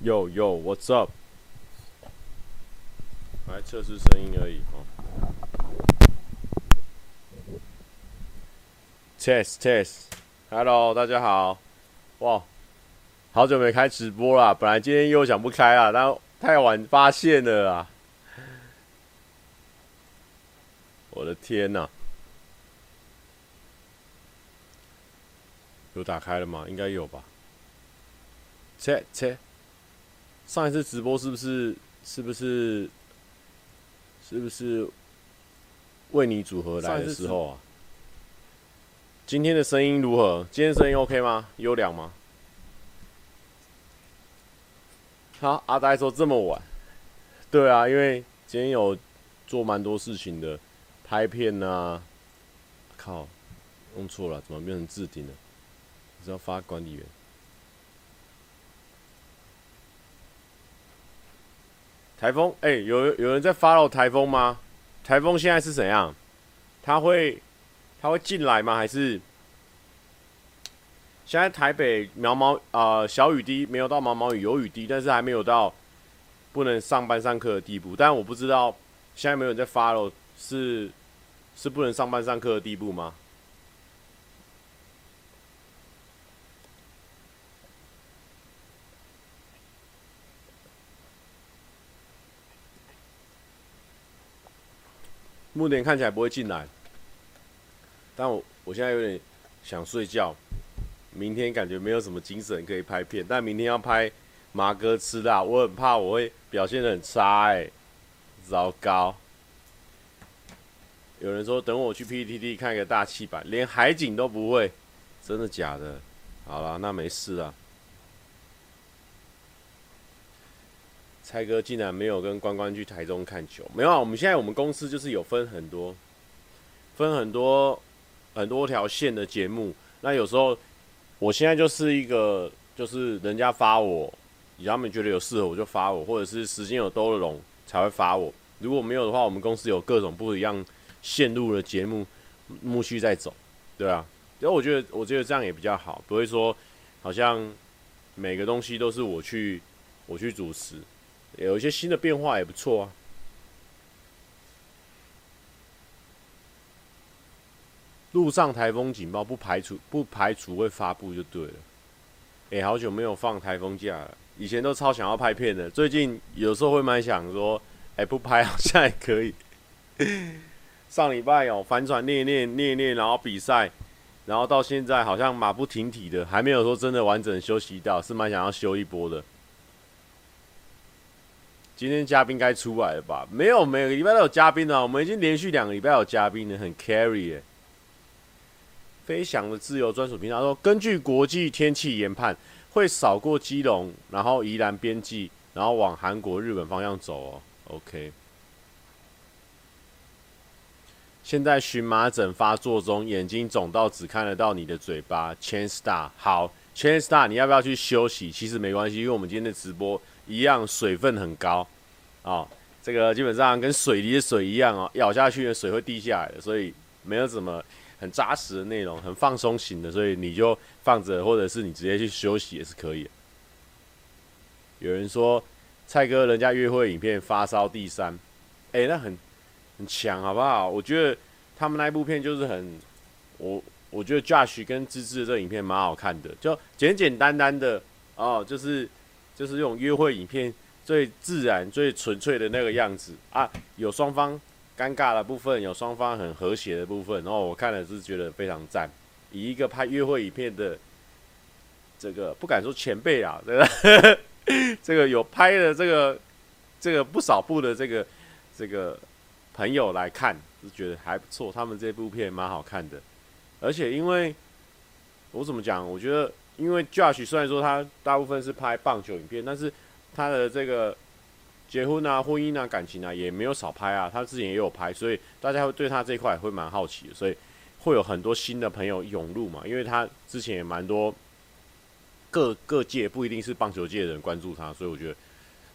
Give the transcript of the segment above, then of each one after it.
Yo yo，What's up？来测试声音而已哦。Test test，Hello，大家好。哇，好久没开直播了，本来今天又想不开了，但太晚发现了啊！我的天哪！有打开了吗？应该有吧。切切，上一次直播是不是是不是是不是为你组合来的时候啊？今天的声音如何？今天声音 OK 吗？优良吗？好，阿呆说这么晚，对啊，因为今天有做蛮多事情的，拍片啊。靠，弄错了，怎么变成置顶了？是要发管理员。台风，哎、有有人在 follow 台风吗？台风现在是怎样？它会，它会进来吗？还是现在台北毛毛啊、呃、小雨滴没有到毛毛雨，有雨滴，但是还没有到不能上班上课的地步。但我不知道现在没有人在 follow，是是不能上班上课的地步吗？目前看起来不会进来，但我我现在有点想睡觉，明天感觉没有什么精神可以拍片，但明天要拍麻哥吃辣，我很怕我会表现得很差哎、糟糕！有人说等我去 PTT 看一个大气版，连海景都不会，真的假的？好了，那没事啊。蔡哥竟然没有跟关关去台中看球，没有啊？我们现在我们公司就是有分很多，分很多很多条线的节目。那有时候，我现在就是一个，就是人家发我，他们觉得有适合我就发我，或者是时间有兜了拢才会发我。如果没有的话，我们公司有各种不一样线路的节目，陆续在走，对啊。然后我觉得，我觉得这样也比较好，不会说好像每个东西都是我去我去主持。有一些新的变化也不错啊。路上台风警报不排除不排除会发布就对了。哎，好久没有放台风假了，以前都超想要拍片的，最近有时候会蛮想说，哎，不拍好像也可以。上礼拜有帆船练练练练，然后比赛，然后到现在好像马不停蹄的，还没有说真的完整休息到，是蛮想要休一波的。今天嘉宾该出来了吧？没有，每个礼拜都有嘉宾啊。我们已经连续两个礼拜有嘉宾了，很 carry 耶。飞翔的自由专属频道说，根据国际天气研判，会扫过基隆，然后宜兰边际，然后往韩国、日本方向走哦。OK。现在荨麻疹发作中，眼睛肿到只看得到你的嘴巴。Chance Star，好，Chance Star，你要不要去休息？其实没关系，因为我们今天的直播。一样水分很高，哦，这个基本上跟水里的水一样哦，咬下去的水会滴下来的，所以没有什么很扎实的内容，很放松型的，所以你就放着，或者是你直接去休息也是可以。有人说蔡哥人家约会影片发烧第三，哎、那很很强，好不好？我觉得他们那一部片就是很，我我觉得 Josh 跟芝芝的这个影片蛮好看的，就简简单单的哦，就是。就是用约会影片最自然、最纯粹的那个样子啊，有双方尴尬的部分，有双方很和谐的部分，然后我看了是觉得非常赞。以一个拍约会影片的这个不敢说前辈啊，这 个这个有拍的这个这个不少部的这个这个朋友来看，是觉得还不错。他们这部片蛮好看的，而且因为我怎么讲，我觉得。因为 Josh 虽然说他大部分是拍棒球影片，但是他的这个结婚啊、婚姻啊、感情啊也没有少拍啊。他之前也有拍，所以大家会对他这一块会蛮好奇的，所以会有很多新的朋友涌入嘛。因为他之前也蛮多各各界不一定是棒球界的人关注他，所以我觉得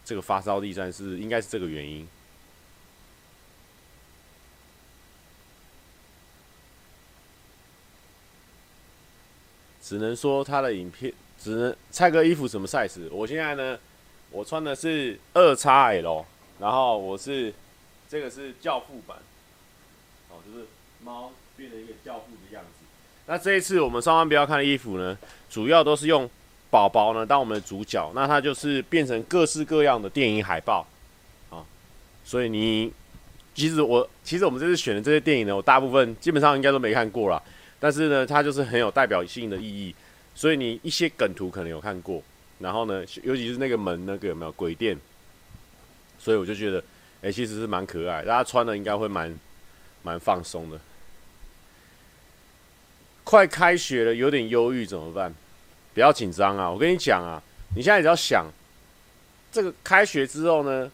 这个发烧第三是应该是这个原因。只能说他的影片，只能蔡哥衣服什么 size？我现在呢，我穿的是二叉 L，然后我是这个是教父版，哦，就是猫变成一个教父的样子。那这一次我们上班不要看的衣服呢，主要都是用宝宝呢当我们的主角，那它就是变成各式各样的电影海报啊。所以你其实我其实我们这次选的这些电影呢，我大部分基本上应该都没看过啦。但是呢，它就是很有代表性的意义，所以你一些梗图可能有看过。然后呢，尤其是那个门那个有没有鬼店？所以我就觉得，哎、其实是蛮可爱，大家穿的应该会蛮蛮放松的。快开学了，有点忧郁怎么办？不要紧张啊！我跟你讲啊，你现在只要想，这个开学之后呢，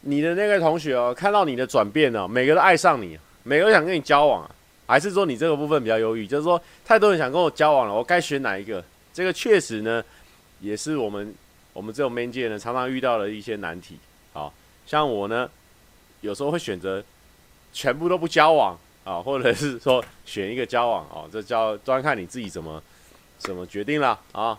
你的那个同学哦，看到你的转变哦，每个都爱上你，每个都想跟你交往啊，还是说你这个部分比较忧郁？就是说，太多人想跟我交往了，我该选哪一个？这个确实呢。也是我们我们这种 man 界呢，常常遇到的一些难题。好像我呢，有时候会选择全部都不交往啊，或者是说选一个交往啊，这叫端看你自己怎么怎么决定了啊。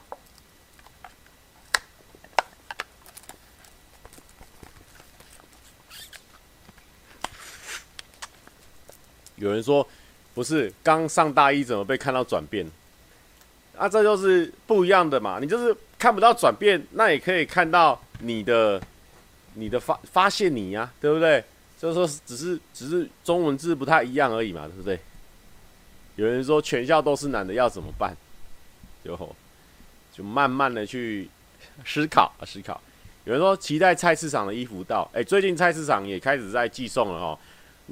有人说，不是刚上大一怎么被看到转变？啊，这就是不一样的嘛，你就是。看不到转变，那也可以看到你的、你的发发现你呀、对不对？就是说，只是只是中文字不太一样而已嘛，对不对？有人说全校都是男的，要怎么办？就就慢慢的去思考啊，思考。有人说期待菜市场的衣服到，哎，最近菜市场也开始在寄送了哦。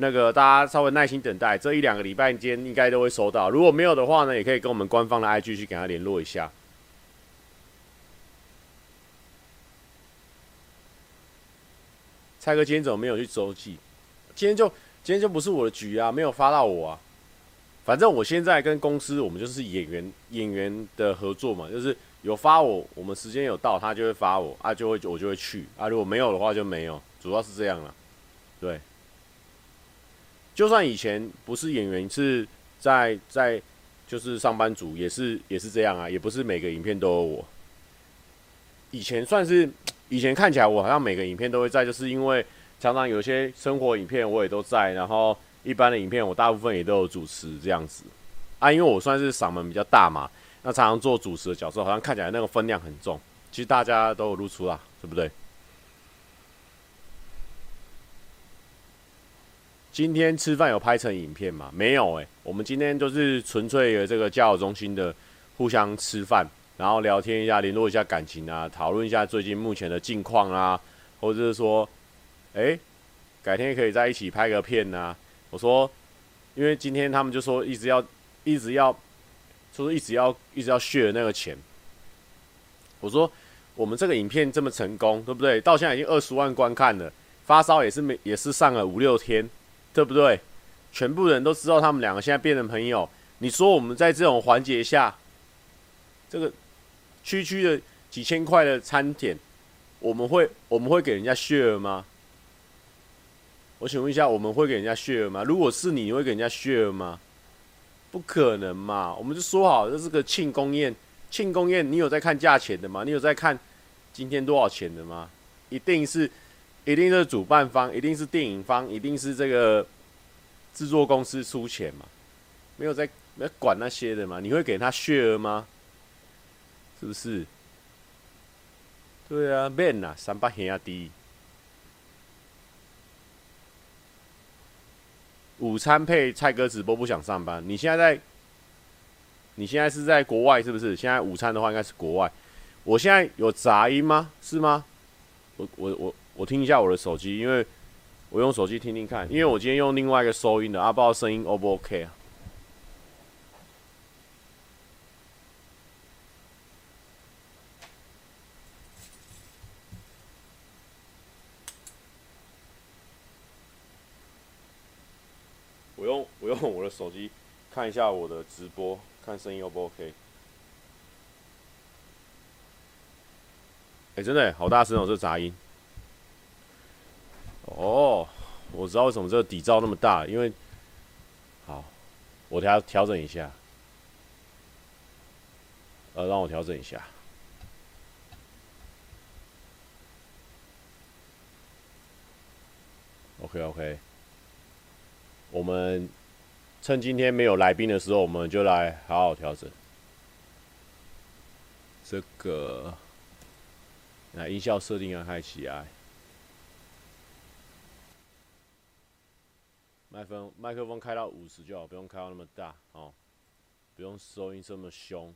那个大家稍微耐心等待，这一两个礼拜间应该都会收到。如果没有的话呢，也可以跟我们官方的 IG 去跟他联络一下。蔡哥今天怎么没有去周记？今天就今天就不是我的局啊，没有发到我啊。反正我现在跟公司，我们就是演员演员的合作嘛，就是有发我，我们时间有到，他就会发我啊，就会我就会去啊。如果没有的话就没有，主要是这样了。对，就算以前不是演员，是在在就是上班族，也是也是这样啊，也不是每个影片都有我。以前算是。以前看起来我好像每个影片都会在，就是因为常常有些生活影片我也都在，然后一般的影片我大部分也都有主持这样子啊，因为我算是嗓门比较大嘛，那常常做主持的角色，好像看起来那个分量很重，其实大家都有露出啦，对不对？今天吃饭有拍成影片吗？没有诶、我们今天就是纯粹的这个交友中心的互相吃饭。然后聊天一下，联络一下感情啊，讨论一下最近目前的近况啊，或者是说，哎，改天可以在一起拍个片啊。我说，因为今天他们就说一直要，一直要，说一直要，一直要削那个钱。我说，我们这个影片这么成功，对不对？到现在已经二十万观看了，发烧也是没，也是上了五六天，对不对？全部人都知道他们两个现在变成朋友。你说我们在这种环节下，这个。区区的几千块的餐点，我们会我们会给人家 share 吗？我请问一下，我们会给人家 share 吗？如果是你，你会给人家 share 吗？不可能嘛！我们就说好这是个庆功宴，庆功宴你有在看价钱的吗？你有在看今天多少钱的吗？一定是，一定是主办方，一定是电影方，一定是这个制作公司出钱嘛？没有在没管那些的嘛？你会给他 share 吗？是不是？对啊，，man 啊，三八兄弟。午餐配蔡哥直播，不想上班。你现在在？你现在是在国外是不是？现在午餐的话应该是国外。我现在有杂音吗？是吗？我我我我听一下我的手机，因为我用手机听听看，因为我今天用另外一个收音的，啊，不知道声音 O 不 OK 啊？我用 我的手机看一下我的直播，看声音 O 不 OK？哎，真的好大声哦，这杂音。哦我知道为什么这个底噪那么大因为好我调调整一下。呃让我调整一下。Okok 我们趁今天没有来宾的时候我们就来好好调整。这个来音效设定要嗨起来麦克风麦克风开到五十就好，不用开到那么大哦，不用收音这么凶。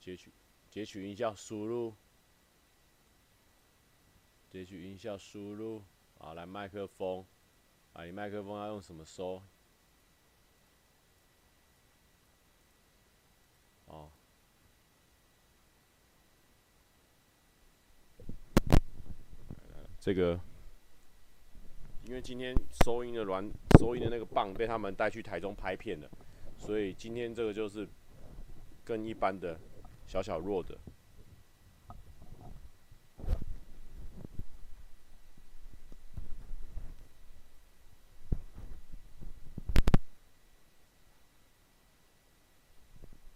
截取截取音效输入，截取音效输入，好，来麦克风，啊，你麦克风要用什么收？哦。这个，因为今天收音的软收音的那个棒被他们带去台中拍片了，所以今天这个就是跟一般的小小弱的。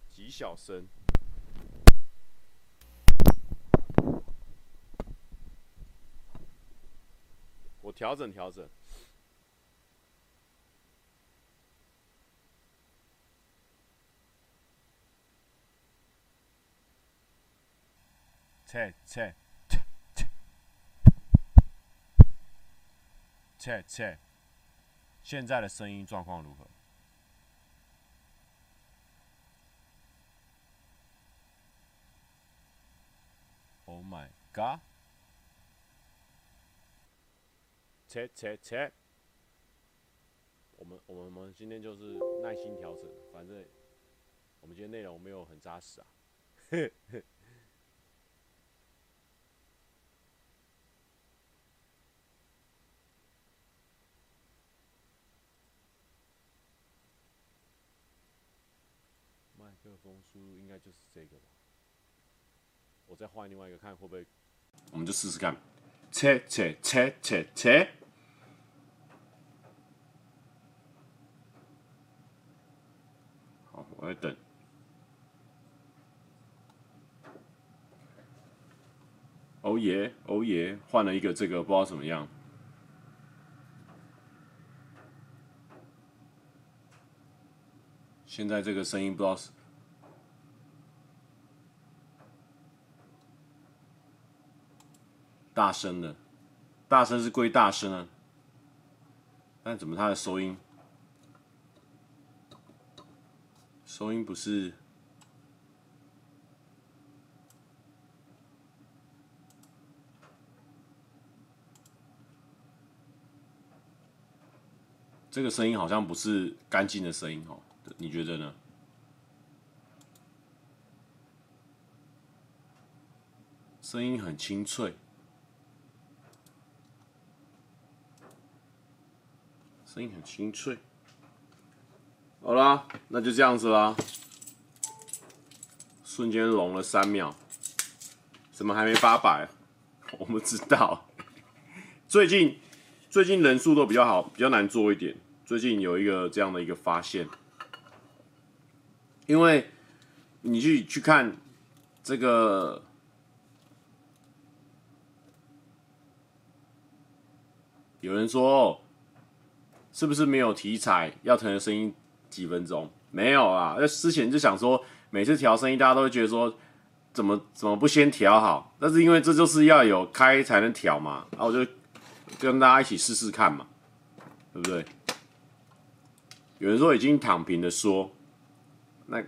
极小声。调整调整，切切切切切切，现在的声音状况如何？Oh my god！切切切！我们我们我们今天就是耐心调整，反正我们今天内容没有很扎实啊。麦克风输入应该就是这个吧？我再换另外一个看会不会？我们就试试看。切切切切切！我在等。哦耶，哦耶，换了一个这个，不知道怎么样。现在这个声音不知道是大声的，大声是归大声啊，但怎么它的收音？收音不是，这个声音好像不是干净的声音哦，你觉得呢？声音很清脆，声音很清脆。好啦，那就这样子啦。瞬间聋了三秒，怎么还没八百？我不知道。最近最近人数都比较好，比较难做一点。最近有一个这样的一个发现，因为你去去看这个，有人说是不是没有题材要腾的声音？几分钟没有啊？那之前就想说，每次调声音，大家都会觉得说，怎么怎么不先调好？但是因为这就是要有开才能调嘛，然后我就跟大家一起试试看嘛，对不对？有人说已经躺平的说，那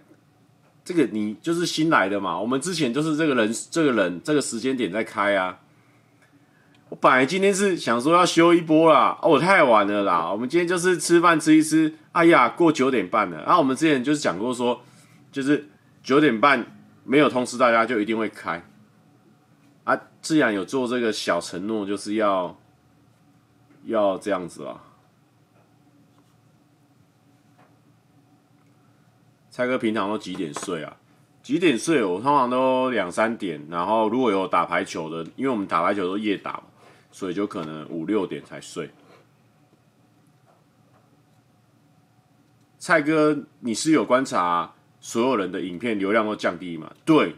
这个你就是新来的嘛？我们之前就是这个人，这个人这个时间点在开啊。我本来今天是想说要休一波啦，哦，太晚了啦。我们今天就是吃饭吃一吃，哎呀，过九点半了。然后我们之前就是讲过说，就是九点半没有通知大家就一定会开。啊，既然有做这个小承诺，就是要要这样子啊。蔡哥平常都几点睡啊？几点睡？我通常都两三点。然后如果有打排球的，因为我们打排球都夜打嘛。所以就可能五六点才睡。蔡哥，你是有观察所有人的影片流量都降低吗？对，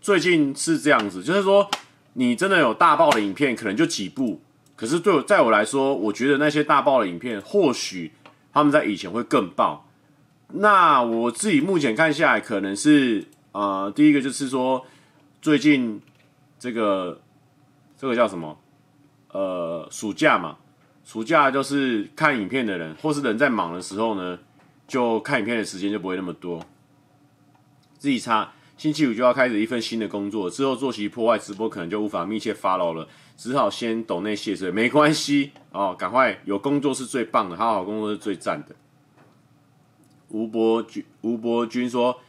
最近是这样子，就是说你真的有大爆的影片，可能就几部，可是对我，在我来说，我觉得那些大爆的影片，或许他们在以前会更爆。那我自己目前看下来，可能是呃，第一个就是说，最近这个这个叫什么？呃，暑假嘛，暑假就是看影片的人，或是人在忙的时候呢，就看影片的时间就不会那么多。自己差，星期五就要开始一份新的工作，之后作息破坏，直播可能就无法密切 follow 了。只好先抖内谢罪，没关系哦，赶快有工作是最棒的，好好工作是最赞的。吴伯君，吴伯君说，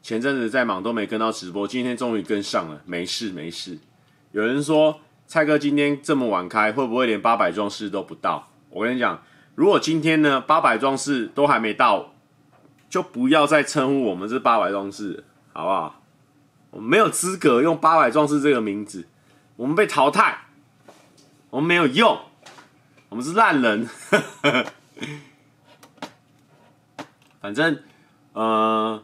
前阵子在忙都没跟到直播，今天终于跟上了，没事没事。有人说蔡哥今天这么晚开，会不会连八百壮士都不到？我跟你讲，如果今天呢八百壮士都还没到，就不要再称呼我们是八百壮士，好不好？我们没有资格用八百壮士这个名字。我们被淘汰，我们没有用，我们是烂人。反正，呃，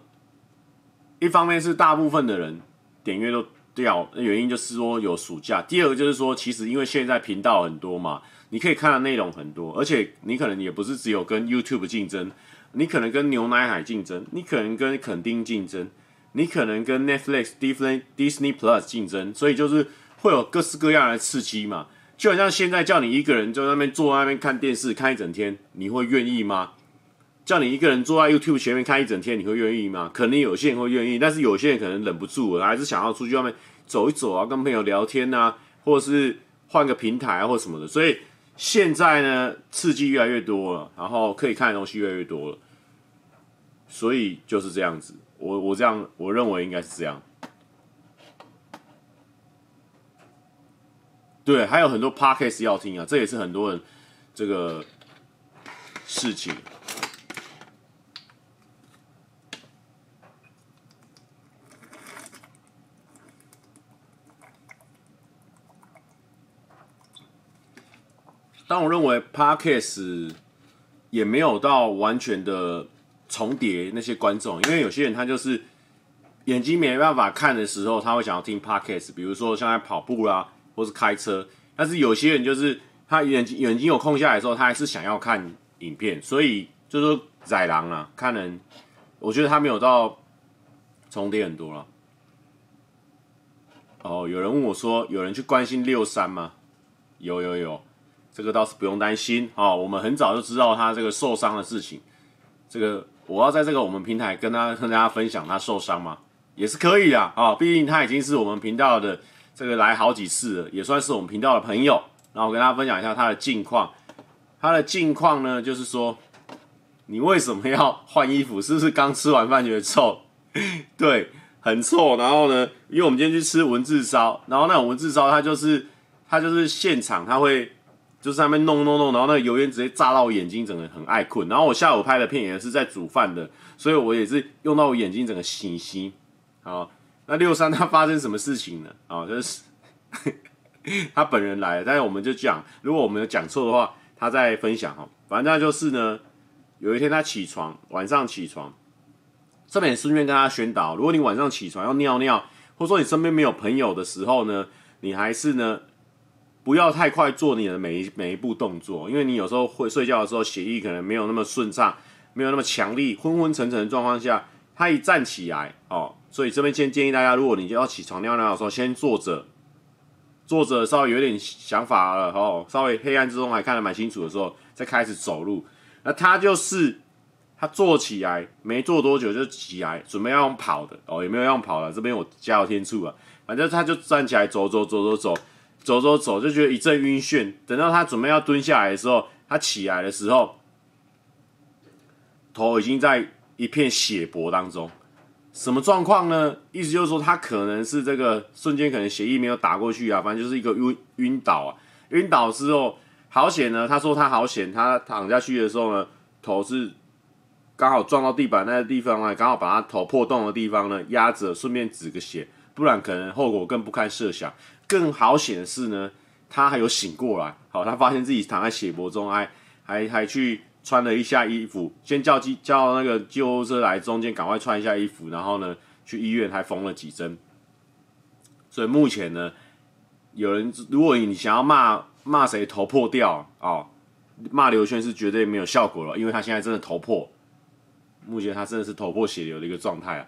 一方面是大部分的人点阅都掉，原因就是说有暑假。第二个就是说，其实因为现在频道很多嘛，你可以看的内容很多，而且你可能也不是只有跟 YouTube 竞争，你可能跟牛奶海竞争，你可能跟垦丁竞争，你可能跟 Netflix、Disney、Disney Plus 竞争，所以就是。会有各式各样的刺激嘛？就好像现在叫你一个人就在那边坐在那边看电视看一整天，你会愿意吗？叫你一个人坐在 YouTube 前面看一整天，你会愿意吗？可能有些人会愿意，但是有些人可能忍不住，还是想要出去外面走一走啊，跟朋友聊天啊，或者是换个平台啊，或什么的。所以现在呢，刺激越来越多了，然后可以看的东西越来越多了，所以就是这样子。我我这样我认为应该是这样。对，还有很多 podcast 要听啊，这也是很多人这个事情。但我认为 podcast 也没有到完全的重叠那些观众，因为有些人他就是眼睛没办法看的时候，他会想要听 podcast，比如说像在跑步啦。或是开车，但是有些人就是他眼睛眼睛有空下来的时候，他还是想要看影片，所以就是说宰狼啊，看人，我觉得他没有到重叠很多了。哦，有人问我说，有人去关心六三吗？有有有，这个倒是不用担心哦。我们很早就知道他这个受伤的事情，这个我要在这个我们平台跟他跟大家分享他受伤吗？也是可以的啊，哦，毕竟他已经是我们频道的。这个来好几次了，也算是我们频道的朋友。然后我跟大家分享一下他的近况。他的近况呢，就是说，你为什么要换衣服？是不是刚吃完饭觉得臭？对，很臭。然后呢，因为我们今天去吃文字烧，然后那种文字烧，它就是它就是现场，它会就是在那弄弄弄，然后那个油烟直接炸到我眼睛，整个很爱困。然后我下午拍的片也是在煮饭的，所以我也是用到我眼睛整个醒醒。好。那六三他发生什么事情呢？啊、就是 他本人来了，但是我们就讲，如果我们有讲错的话，他再分享哈。反正他就是呢，有一天他起床，晚上起床，这边也顺便跟他宣导，如果你晚上起床要尿尿，或者说你身边没有朋友的时候呢，你还是呢不要太快做你的每一每一步动作，因为你有时候会睡觉的时候血液可能没有那么顺畅，没有那么强力，昏昏沉沉的状况下，他一站起来哦。所以这边先建议大家，如果你要起床尿尿的时候，先坐着，坐着稍微有点想法了哦，稍微黑暗之中还看得蛮清楚的时候，再开始走路。那他就是他坐起来没坐多久就起来，准备要用跑的哦，也没有用跑了，这边我加油添醋啊。反正他就站起来走走走走走走走走，就觉得一阵晕眩。等到他准备要蹲下来的时候，他起来的时候，头已经在一片血泊当中。什么状况呢？意思就是说，他可能是这个瞬间可能血液没有打过去啊，反正就是一个晕晕倒啊。晕倒之后好险呢，他说他好险，他躺下去的时候呢，头是刚好撞到地板那个地方啊，刚好把他头破洞的地方呢压着，顺便止个血，不然可能后果更不堪设想。更好险的是呢，他还有醒过来，好，他发现自己躺在血泊中，还还还去。穿了一下衣服，先叫机叫那个救护车来，中间赶快穿一下衣服，然后呢去医院还缝了几针。所以目前呢，有人如果你想要骂骂谁头破掉啊，骂刘轩是绝对没有效果了，因为他现在真的头破，目前他真的是头破血流的一个状态啊。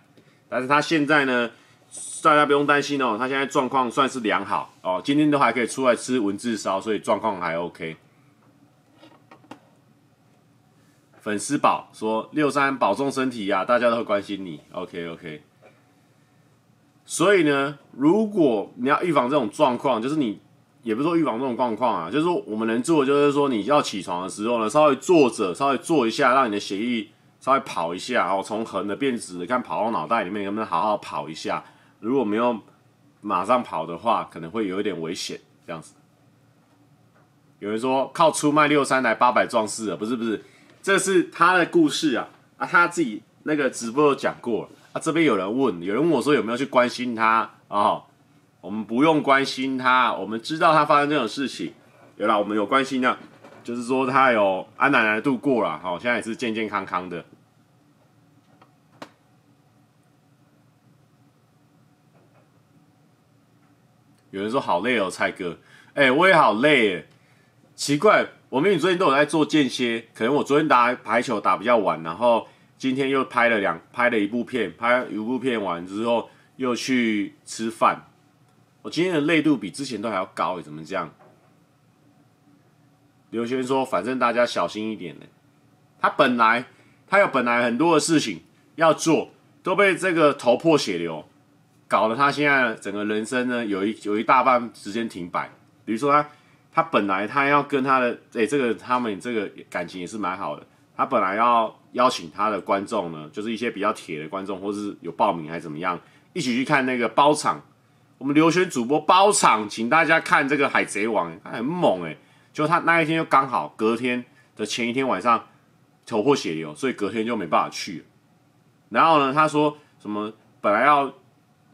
但是他现在呢，大家不用担心哦，他现在状况算是良好哦，今天都还可以出来吃文字烧，所以状况还 OK。粉丝宝说六三保重身体呀、啊，大家都会关心你。OK OK。所以呢，如果你要预防这种状况，就是你也不是说预防这种状况啊，就是说我们能做的就是说你要起床的时候呢，稍微坐着，稍微坐一下，让你的血液稍微跑一下哦，从横的变直，看跑到脑袋里面能不能好好跑一下。如果没有马上跑的话，可能会有一点危险。这样子，有人说靠出卖六三来八百壮士啊，不是不是。这是他的故事啊啊，他自己那个直播讲过啊。这边有人问，有人问我说有没有去关心他啊、我们不用关心他，我们知道他发生这种事情。有啦，我们有关心啊，就是说他有安奶奶度过了，好、现在也是健健康康的。有人说好累哦，蔡哥，哎，我也好累哎，奇怪。我们你最近都有在做间歇，可能我昨天打排球打比较晚，然后今天又拍了两拍了一部片，拍一部片完之后又去吃饭。我今天的累度比之前都还要高，怎么这样？刘轩说：“反正大家小心一点呢。”他本来他有本来很多的事情要做，都被这个头破血流搞得他现在整个人生呢有一有一大半时间停摆。比如说他。他本来他要跟他的诶，这个他们这个感情也是蛮好的。他本来要邀请他的观众呢，就是一些比较铁的观众，或是有报名还是怎么样，一起去看那个包场。我们留学主播包场，请大家看这个《海贼王》，很猛诶。就他那一天就刚好隔天的前一天晚上头破血流，所以隔天就没办法去。然后呢，他说什么本来要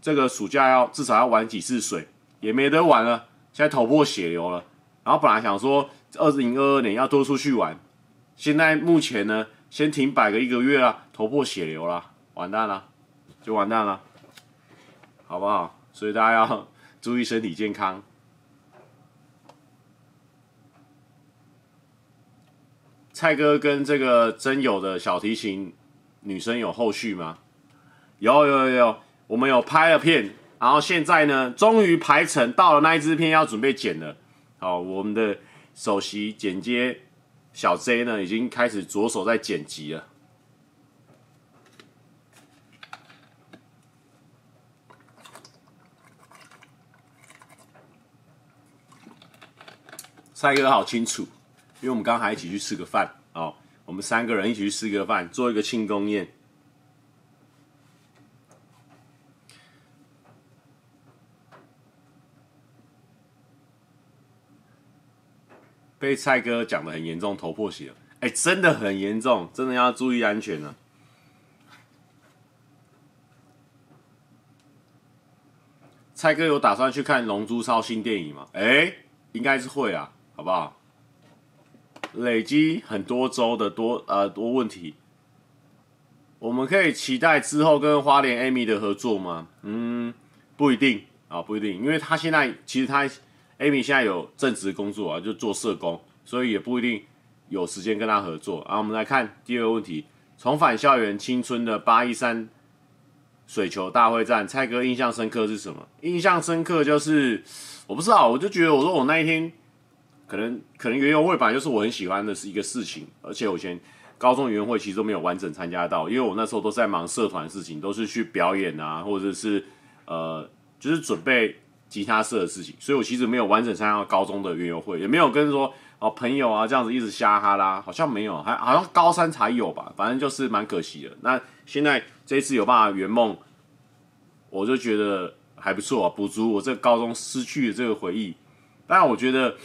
这个暑假要至少要玩几次水，也没得玩了，现在头破血流了。然后本来想说，二零二二年要多出去玩，现在目前呢，先停摆个一个月了，头破血流了，完蛋了，就完蛋了，好不好？所以大家要注意身体健康。蔡哥跟这个真有的小提琴女生有后续吗？有有有有，我们有拍了片，然后现在呢，终于排成到了那一支片要准备剪了。好，我们的首席剪接小 J 呢，已经开始着手在剪辑了。蔡哥好清楚，因为我们刚刚还一起去吃个饭哦，我们三个人一起去吃个饭，做一个庆功宴。被蔡哥讲得很严重，头破血了，哎，真的很严重，真的要注意安全呢、蔡哥有打算去看《龙珠超》新电影吗？哎，应该是会啊，好不好？累积很多周的多呃多问题，我们可以期待之后跟花莲 Amy 的合作吗？嗯，不一定啊，不一定，因为他现在其实他。Amy 现在有正职工作啊，就做社工，所以也不一定有时间跟他合作。啊，我们来看第二个问题：重返校园青春的八一三水球大会战，蔡哥印象深刻是什么？印象深刻就是我不知道，我就觉得我说我那一天可能可能园游会本来就是我很喜欢的是一个事情，而且我以前高中园游会其实都没有完整参加到，因为我那时候都在忙社团事情，都是去表演啊，或者是呃，就是准备。吉他社的事情，所以我其实没有完整参加高中的园游会，也没有跟说哦朋友啊这样子一直瞎哈啦，好像没有，还好像高三才有吧，反正就是蛮可惜的。那现在这一次有办法圆梦，我就觉得还不错啊，补足我这个高中失去的这个回忆。当然，我觉得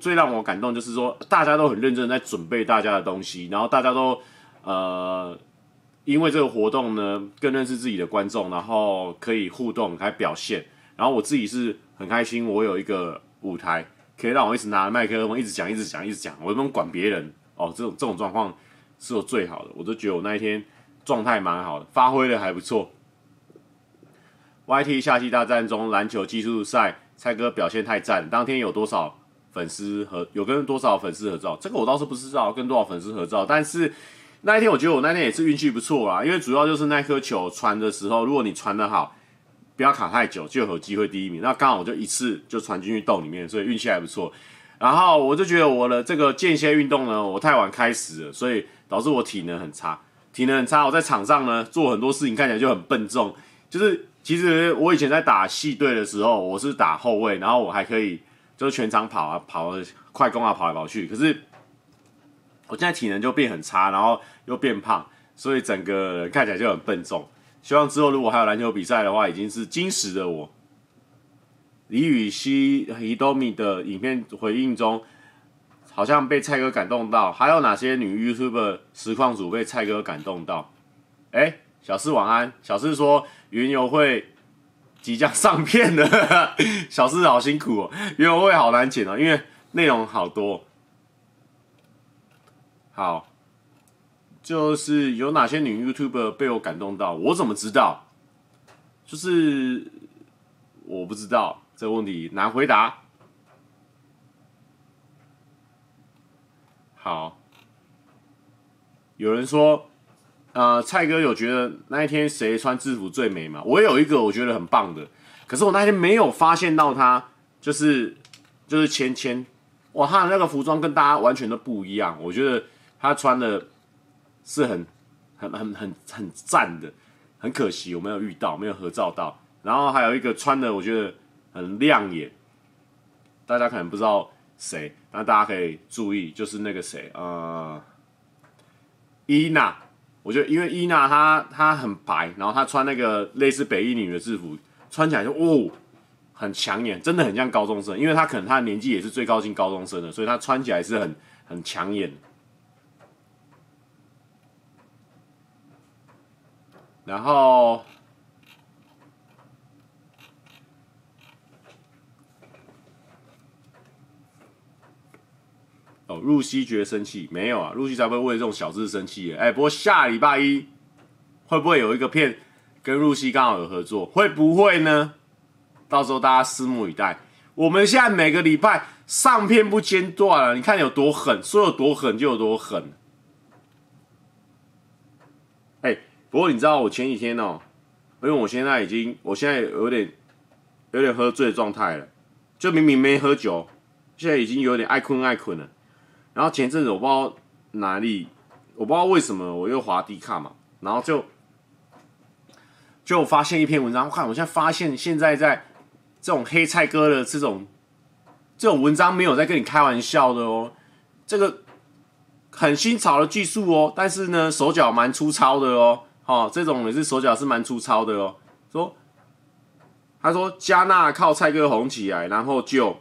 最让我感动就是说，大家都很认真在准备大家的东西，然后大家都呃因为这个活动呢更认识自己的观众，然后可以互动还表现。然后我自己是很开心，我有一个舞台可以让我一直拿着麦克风一直讲、一直讲、一直讲，我不用管别人哦。这种这种状况是我最好的，我都觉得我那一天状态蛮好的，发挥的还不错。YT 夏季大战中篮球技术赛，蔡哥表现太赞，当天有多少粉丝合有跟多少粉丝合照？这个我倒是不知道跟多少粉丝合照，但是那一天我觉得我那天也是运气不错啦，因为主要就是那颗球传的时候，如果你传的好，不要卡太久，就有机会第一名。那刚好我就一次就传进去洞里面，所以运气还不错。然后我就觉得我的这个间歇运动呢，我太晚开始了，所以导致我体能很差，体能很差。我在场上呢做很多事情看起来就很笨重，就是其实我以前在打系队的时候，我是打后卫，然后我还可以就是全场跑啊跑快攻啊跑来跑去。可是我现在体能就变很差，然后又变胖，所以整个人看起来就很笨重。希望之后如果还有篮球比赛的话，已经是金石的我。李宇希、伊多米的影片回应中，好像被蔡哥感动到。还有哪些女 YouTube 实况主被蔡哥感动到？哎、小四晚安。小四说云游会即将上片了，小四好辛苦哦，园游会好难剪哦，因为内容好多。好，就是有哪些女 YouTuber 被我感动到？我怎么知道？就是我不知道。这个问题难回答。好，有人说，呃，蔡哥有觉得那一天谁穿制服最美吗？我有一个我觉得很棒的，可是我那天没有发现到他，就是就是芊芊，哇，他的那个服装跟大家完全都不一样，我觉得他穿的是很很很很很赞的，很可惜我没有遇到，没有合照到。然后还有一个穿的，我觉得。很亮眼，大家可能不知道谁，那大家可以注意，就是那个谁，呃，伊娜，我觉得因为伊娜她她很白，然后她穿那个类似北一女的制服，穿起来就哦很抢眼，真的很像高中生，因为她可能她的年纪也是最高进高中生的，所以她穿起来是很很抢眼。然后。哦，入西觉得生气没有啊？入西才会为这种小事生气哎、不过下礼拜一会不会有一个片跟入西刚好有合作？会不会呢？到时候大家拭目以待。我们现在每个礼拜上片不间断了，你看有多狠，说有多狠就有多狠。哎、欸，不过你知道我前几天哦，因为我现在已经，我现在有点有点喝醉的状态了，就明明没喝酒，现在已经有点爱困爱困了。然后前阵子我不知道哪里，我不知道为什么我又滑低卡嘛，然后就就发现一篇文章，我看我现在发现现在在这种黑菜哥的这种这种文章没有在跟你开玩笑的哦，这个很新潮的技术哦，但是呢手脚蛮粗糙的哦，哦这种也是手脚是蛮粗糙的哦，说他说加纳靠蔡哥红起来，然后就。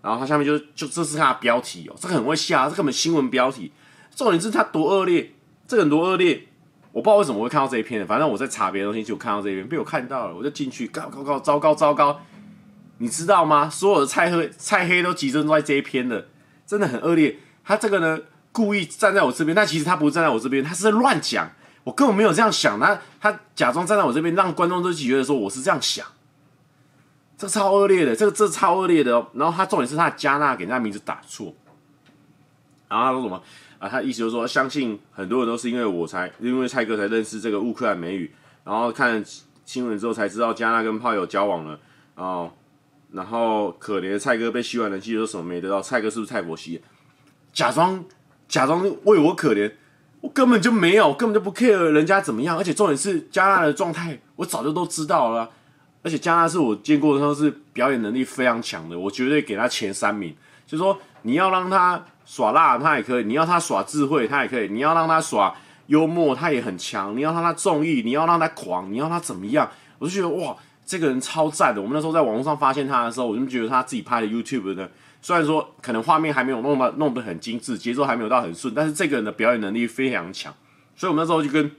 然后他下面就就这是他的标题哦，这个很会下，这根本新闻标题。重点是他多恶劣，这个很多恶劣，我不知道为什么会看到这一篇。反正我在查别的东西，就看到这一篇，被我看到了，我就进去，高高高，糟糕糟糕，你知道吗？所有的菜黑菜黑都集中在这一篇的，真的很恶劣。他这个呢，故意站在我这边，但其实他不是站在我这边，他是在乱讲，我根本没有这样想。他他假装站在我这边，让观众都觉得说我是这样想。这超恶劣的，这个这超恶劣的哦。然后他重点是他的加纳给人家名字打错，然后他说什么啊？他意思就是说，相信很多人都是因为我才，因为蔡哥才认识这个乌克兰美女，然后看新闻之后才知道加纳跟炮友交往了。哦，然后可怜的蔡哥被洗碗人气说什么没得到？蔡哥是不是蔡伯西？假装假装为我可怜，我根本就没有，根本就不 care 人家怎么样。而且重点是加纳的状态，我早就都知道了。而且加纳是我见过的时候是表演能力非常强的，我绝对给他前三名。就是说你要让他耍辣，他也可以；你要他耍智慧，他也可以；你要让他耍幽默，他也很强；你要让他综艺，你要让他狂，你要他怎么样？我就觉得哇，这个人超赞的。我们那时候在网络上发现他的时候，我就觉得他自己拍的 YouTube 呢，虽然说可能画面还没有弄到弄得很精致，节奏还没有到很顺，但是这个人的表演能力非常强。所以我们那时候就跟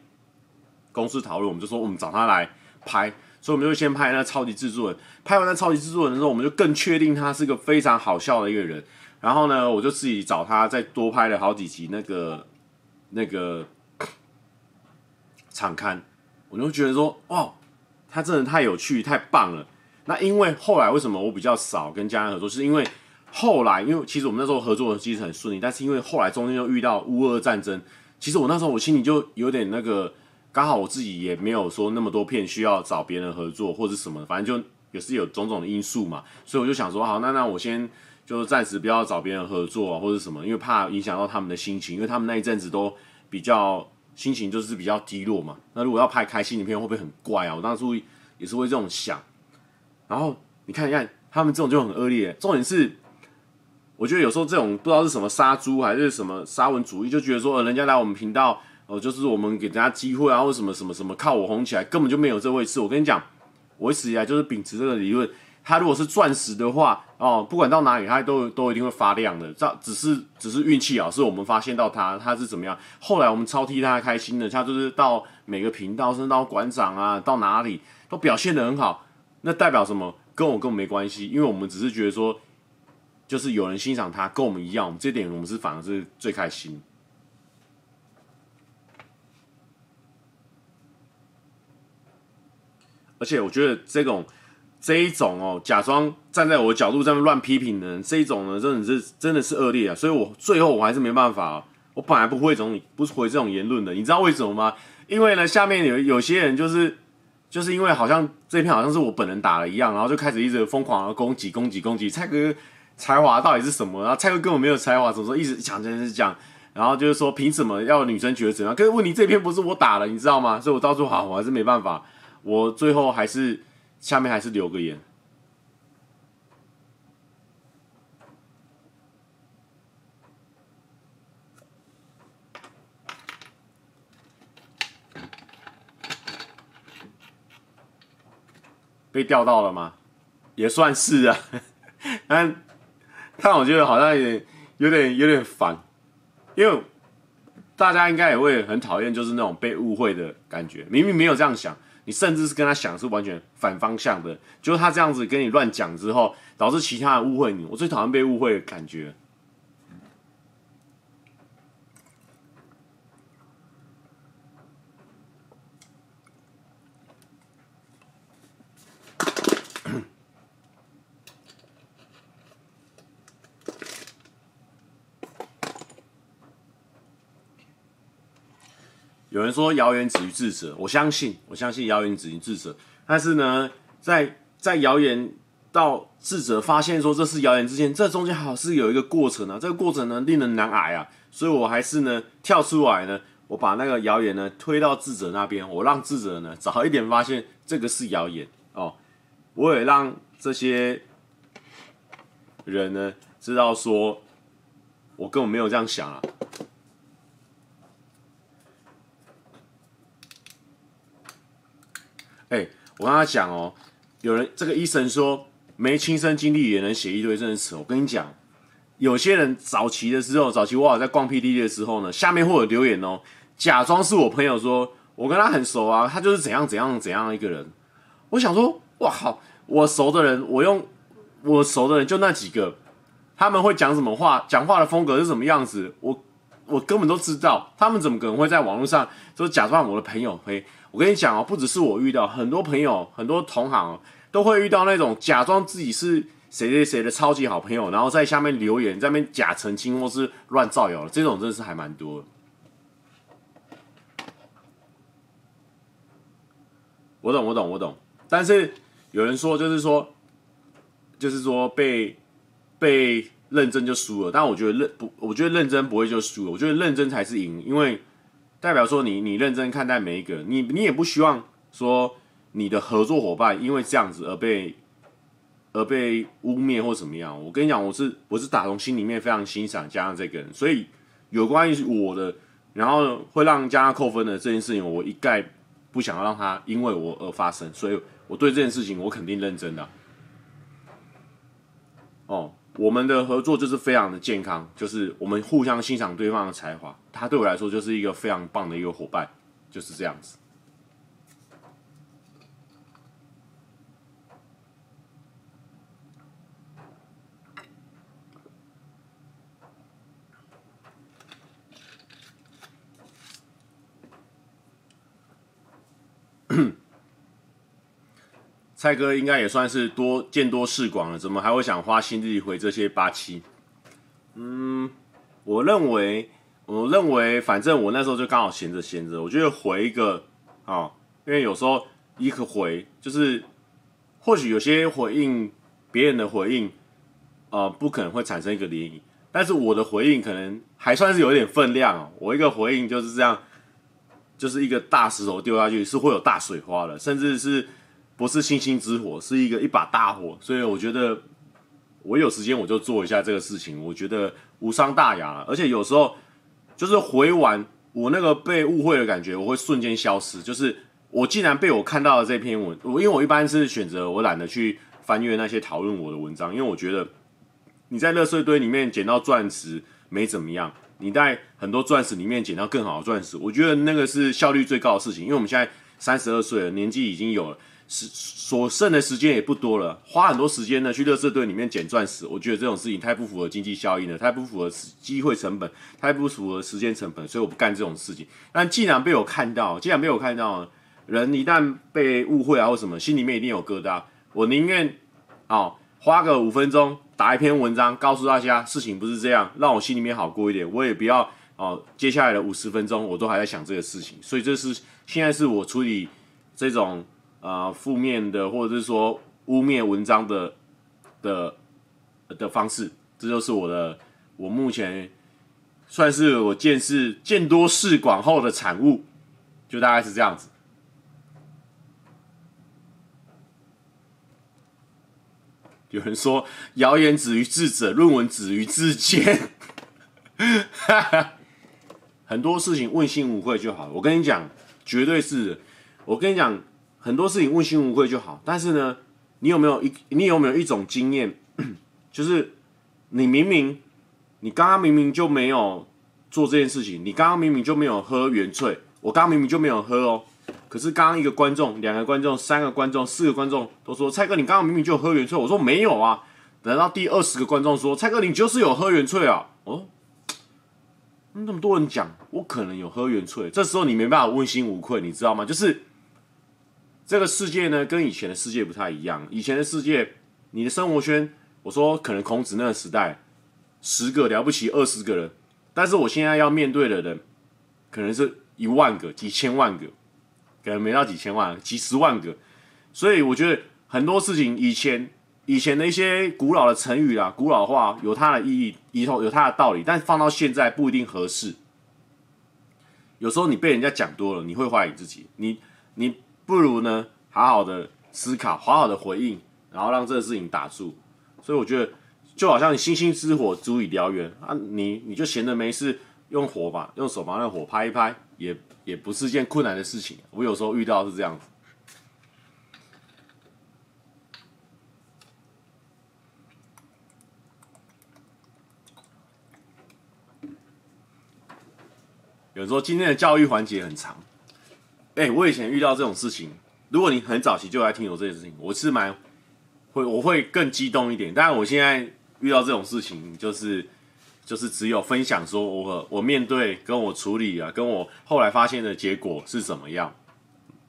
公司讨论，我们就说我们找他来拍。所以我们就先拍那超级制作人，拍完那超级制作人的时候，我们就更确定他是个非常好笑的一个人。然后呢，我就自己找他再多拍了好几集那个那个场刊，我就觉得说，哇，他真的太有趣，太棒了。那因为后来为什么我比较少跟家人合作，是因为后来，因为其实我们那时候合作其实很顺利，但是因为后来中间又遇到乌俄战争，其实我那时候我心里就有点那个，刚好我自己也没有说那么多片需要找别人合作或者什么，反正就也是有种种的因素嘛，所以我就想说，好，那那我先就暂时不要找别人合作，或者什么，因为怕影响到他们的心情，因为他们那一阵子都比较心情就是比较低落嘛。那如果要拍开心的片，会不会很怪啊？我当初也是会这种想。然后你看一看，他们这种就很恶劣，重点是。我觉得有时候这种不知道是什么杀猪还是什么沙文主义，就觉得说，呃，人家来我们频道，哦、呃，就是我们给人家机会啊，或什么什么什么，靠我红起来，根本就没有这回事。我跟你讲，我一直以来就是秉持这个理论，他如果是钻石的话，哦、不管到哪里，他都都一定会发亮的。这只是只是运气啊，是我们发现到他他是怎么样。后来我们超替他开心的，他就是到每个频道，甚至到馆长啊，到哪里都表现得很好。那代表什么？跟我根本没关系，因为我们只是觉得说。就是有人欣赏他，跟我们一样，这点我们是反而是最开心。而且我觉得这种这一种哦，假装站在我的角度在那乱批评的人，这一种呢，真的是真的是恶劣啊！所以我最后我还是没办法，我本来不会这种不回这种言论的，你知道为什么吗？因为呢，下面有有些人就是就是因为好像这片好像是我本人打了一样，然后就开始一直疯狂的攻击攻击攻击蔡哥。才华到底是什么？然后蔡哥根本没有才华，怎么说一直讲讲讲讲，然后就是说凭什么要女生觉得怎样？可是问题这篇不是我打的，你知道吗？所以我到处好，我还是没办法，我最后还是下面还是留个言。被钓到了吗？也算是啊，但。但我觉得好像有点、有点、有点烦，因为大家应该也会很讨厌，就是那种被误会的感觉。明明没有这样想，你甚至是跟他想是完全反方向的，就是他这样子跟你乱讲之后，导致其他人误会你。我最讨厌被误会的感觉。有人说谣言止于智者，我相信，我相信谣言止于智者。但是呢，在在谣言到智者发现说这是谣言之前，这中间还是有一个过程啊。这个过程呢，令人难挨啊。所以我还是呢跳出来呢，我把那个谣言呢推到智者那边，我让智者呢早一点发现这个是谣言哦。我也让这些人呢知道说，我根本没有这样想啊。哎、我跟他讲哦，有人这个医生说没亲身经历也能写一堆真实。我跟你讲，有些人早期的时候，早期我好在逛 P D 的时候呢，下面会有留言哦，假装是我朋友说，我跟他很熟啊，他就是怎样怎样怎样一个人。我想说，哇靠，我熟的人，我用我熟的人就那几个，他们会讲什么话，讲话的风格是什么样子，我我根本都知道，他们怎么可能会在网络上就假装我的朋友？嘿。我跟你讲哦，不只是我遇到，很多朋友、很多同行都会遇到那种假装自己是谁谁谁的超级好朋友，然后在下面留言，在那边假澄清或是乱造谣的，这种真的是还蛮多。我懂，我懂，我懂。但是有人说，就是说，就是说被被认真就输了。但我觉得认不，我觉得认真不会就输了。我觉得认真才是赢，因为。代表说你你认真看待每一个人，你你也不希望说你的合作伙伴因为这样子而被而被污蔑或怎么样。我跟你讲，我是我是打从心里面非常欣赏加上这个人，所以有关于我的，然后会让加上扣分的这件事情，我一概不想要让他因为我而发生，所以我对这件事情我肯定认真的。哦。我们的合作就是非常的健康，就是我们互相欣赏对方的才华，他对我来说就是一个非常棒的一个伙伴，就是这样子。蔡哥应该也算是多见多识广了，怎么还会想花心力回这些八七？嗯，我认为，我认为，反正我那时候就刚好闲着闲着，我觉得回一个啊、哦，因为有时候一个回就是，或许有些回应别人的回应，呃，不可能会产生一个涟漪，但是我的回应可能还算是有一点分量哦。我一个回应就是这样，就是一个大石头丢下去是会有大水花的，甚至是。不是星星之火，是一个一把大火，所以我觉得我有时间我就做一下这个事情，我觉得无伤大雅了。而且有时候就是回完我那个被误会的感觉，我会瞬间消失。就是我既然被我看到了这篇文，我因为我一般是选择我懒得去翻阅那些讨论我的文章，因为我觉得你在垃圾堆里面捡到钻石没怎么样，你在很多钻石里面捡到更好的钻石，我觉得那个是效率最高的事情。因为我们现在三十二岁了，年纪已经有了。时所剩的时间也不多了，花很多时间呢去垃圾堆里面捡钻石，我觉得这种事情太不符合经济效益了，太不符合机会成本，太不符合时间成本，所以我不干这种事情。但既然被我看到，既然被我看到，人一旦被误会啊或什么，心里面一定有疙瘩。我宁愿哦花个五分钟打一篇文章，告诉大家事情不是这样，让我心里面好过一点。我也不要哦接下来的五十分钟我都还在想这个事情，所以这是现在是我处理这种。啊，负面的或者是说污蔑文章的的的方式，这就是我的我目前算是我见识见多识广后的产物，就大概是这样子。有人说谣言止于智者，论文止于智见，很多事情问心无愧就好了。我跟你讲，绝对是，我跟你讲。很多事情问心无愧就好，但是呢，你有没有一你有没有一种经验，就是你明明你刚刚明明就没有做这件事情，你刚刚明明就没有喝原萃，我刚刚明明就没有喝哦，可是刚刚一个观众、两个观众、三个观众、四个观众都说蔡哥你刚刚明明就有喝原萃，我说没有啊，等到第二十个观众说蔡哥你就是有喝原萃啊，哦，那么多人讲我可能有喝原萃，这时候你没办法问心无愧，你知道吗？就是。这个世界呢，跟以前的世界不太一样。以前的世界，你的生活圈，我说可能孔子那个时代，十个了不起，二十个人，但是我现在要面对的人，可能是一万个、几千万个，可能没到几千万，几十万个。所以我觉得很多事情，以前以前的一些古老的成语啊、古老话，有它的意义，以后有它的道理，但放到现在不一定合适。有时候你被人家讲多了，你会怀疑自己，你你。不如呢，好好的思考，好好的回应，然后让这个事情打住。所以我觉得，就好像星星之火足以燎原啊，你你就闲着没事，用火把，用手把那火拍一拍，也也不是件困难的事情。我有时候遇到是这样子。有人说今天的教育环节很长。哎、我以前遇到这种事情，如果你很早期就来听我这件事情，我是蛮会我会更激动一点。但是我现在遇到这种事情，就是就是只有分享说我我面对跟我处理啊，跟我后来发现的结果是怎么样。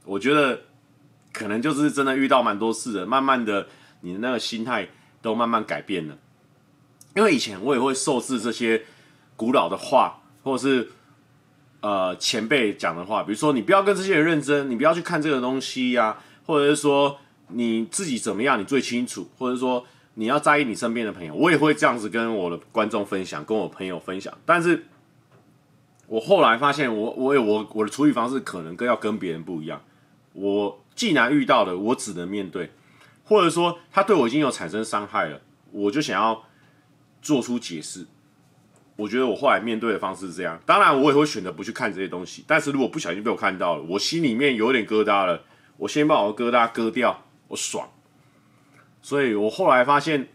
我觉得可能就是真的遇到蛮多事的，慢慢的你的那个心态都慢慢改变了。因为以前我也会受制这些古老的话，或者是。呃，前辈讲的话，比如说你不要跟这些人认真，你不要去看这个东西呀、或者是说你自己怎么样，你最清楚，或者说你要在意你身边的朋友，我也会这样子跟我的观众分享，跟我朋友分享。但是，我后来发现我，我我我我的处理方式可能跟要跟别人不一样。我既然遇到了，我只能面对，或者说他对我已经有产生伤害了，我就想要做出解释。我觉得我后来面对的方式是这样，当然我也会选择不去看这些东西。但是如果不小心被我看到了，我心里面有点疙瘩了，我先把我的疙瘩割掉，我爽。所以我后来发现，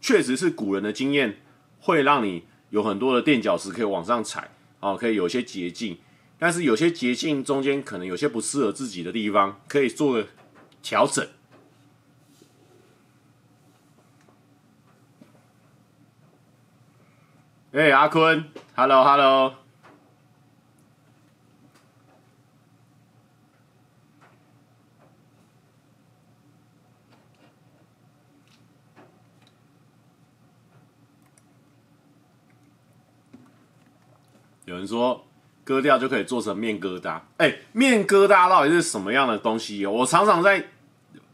确实是古人的经验会让你有很多的垫脚石可以往上踩，哦，可以有些捷径。但是有些捷径中间可能有些不适合自己的地方，可以做个调整。哎，阿坤，Hello，Hello。有人说割掉就可以做成面疙瘩。哎，面疙瘩到底是什么样的东西？我常常在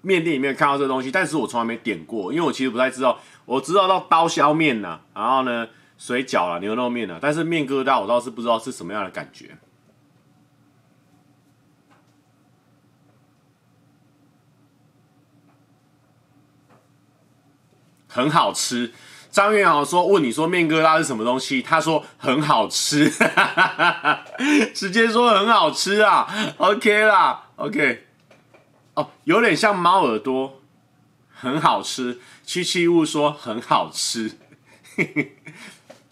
面店里面看到这东西，但是我从来没点过，因为我其实不太知道。我知道到刀削面呢，然后呢？水饺啦、牛肉面呐，但是面疙瘩我倒是不知道是什么样的感觉。很好吃。张元豪说：“问你说面疙瘩是什么东西？”他说：“很好吃。”直接说很好吃啊！OK 啦，OK。哦，有点像猫耳朵，很好吃。七七物说很好吃。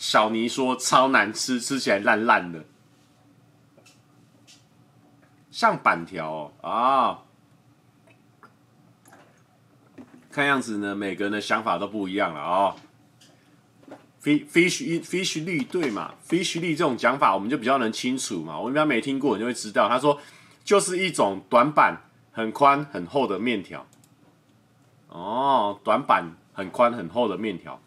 小尼说超难吃，吃起来烂烂的，像板条哦啊。看样子呢，每个人的想法都不一样了哦。fish fish fish 绿对嘛？fish 绿这种讲法我们就比较能清楚嘛。我们比较没听过，你就会知道。他说就是一种短板、很宽、很厚的面条。哦，短板、很宽、很厚的面条。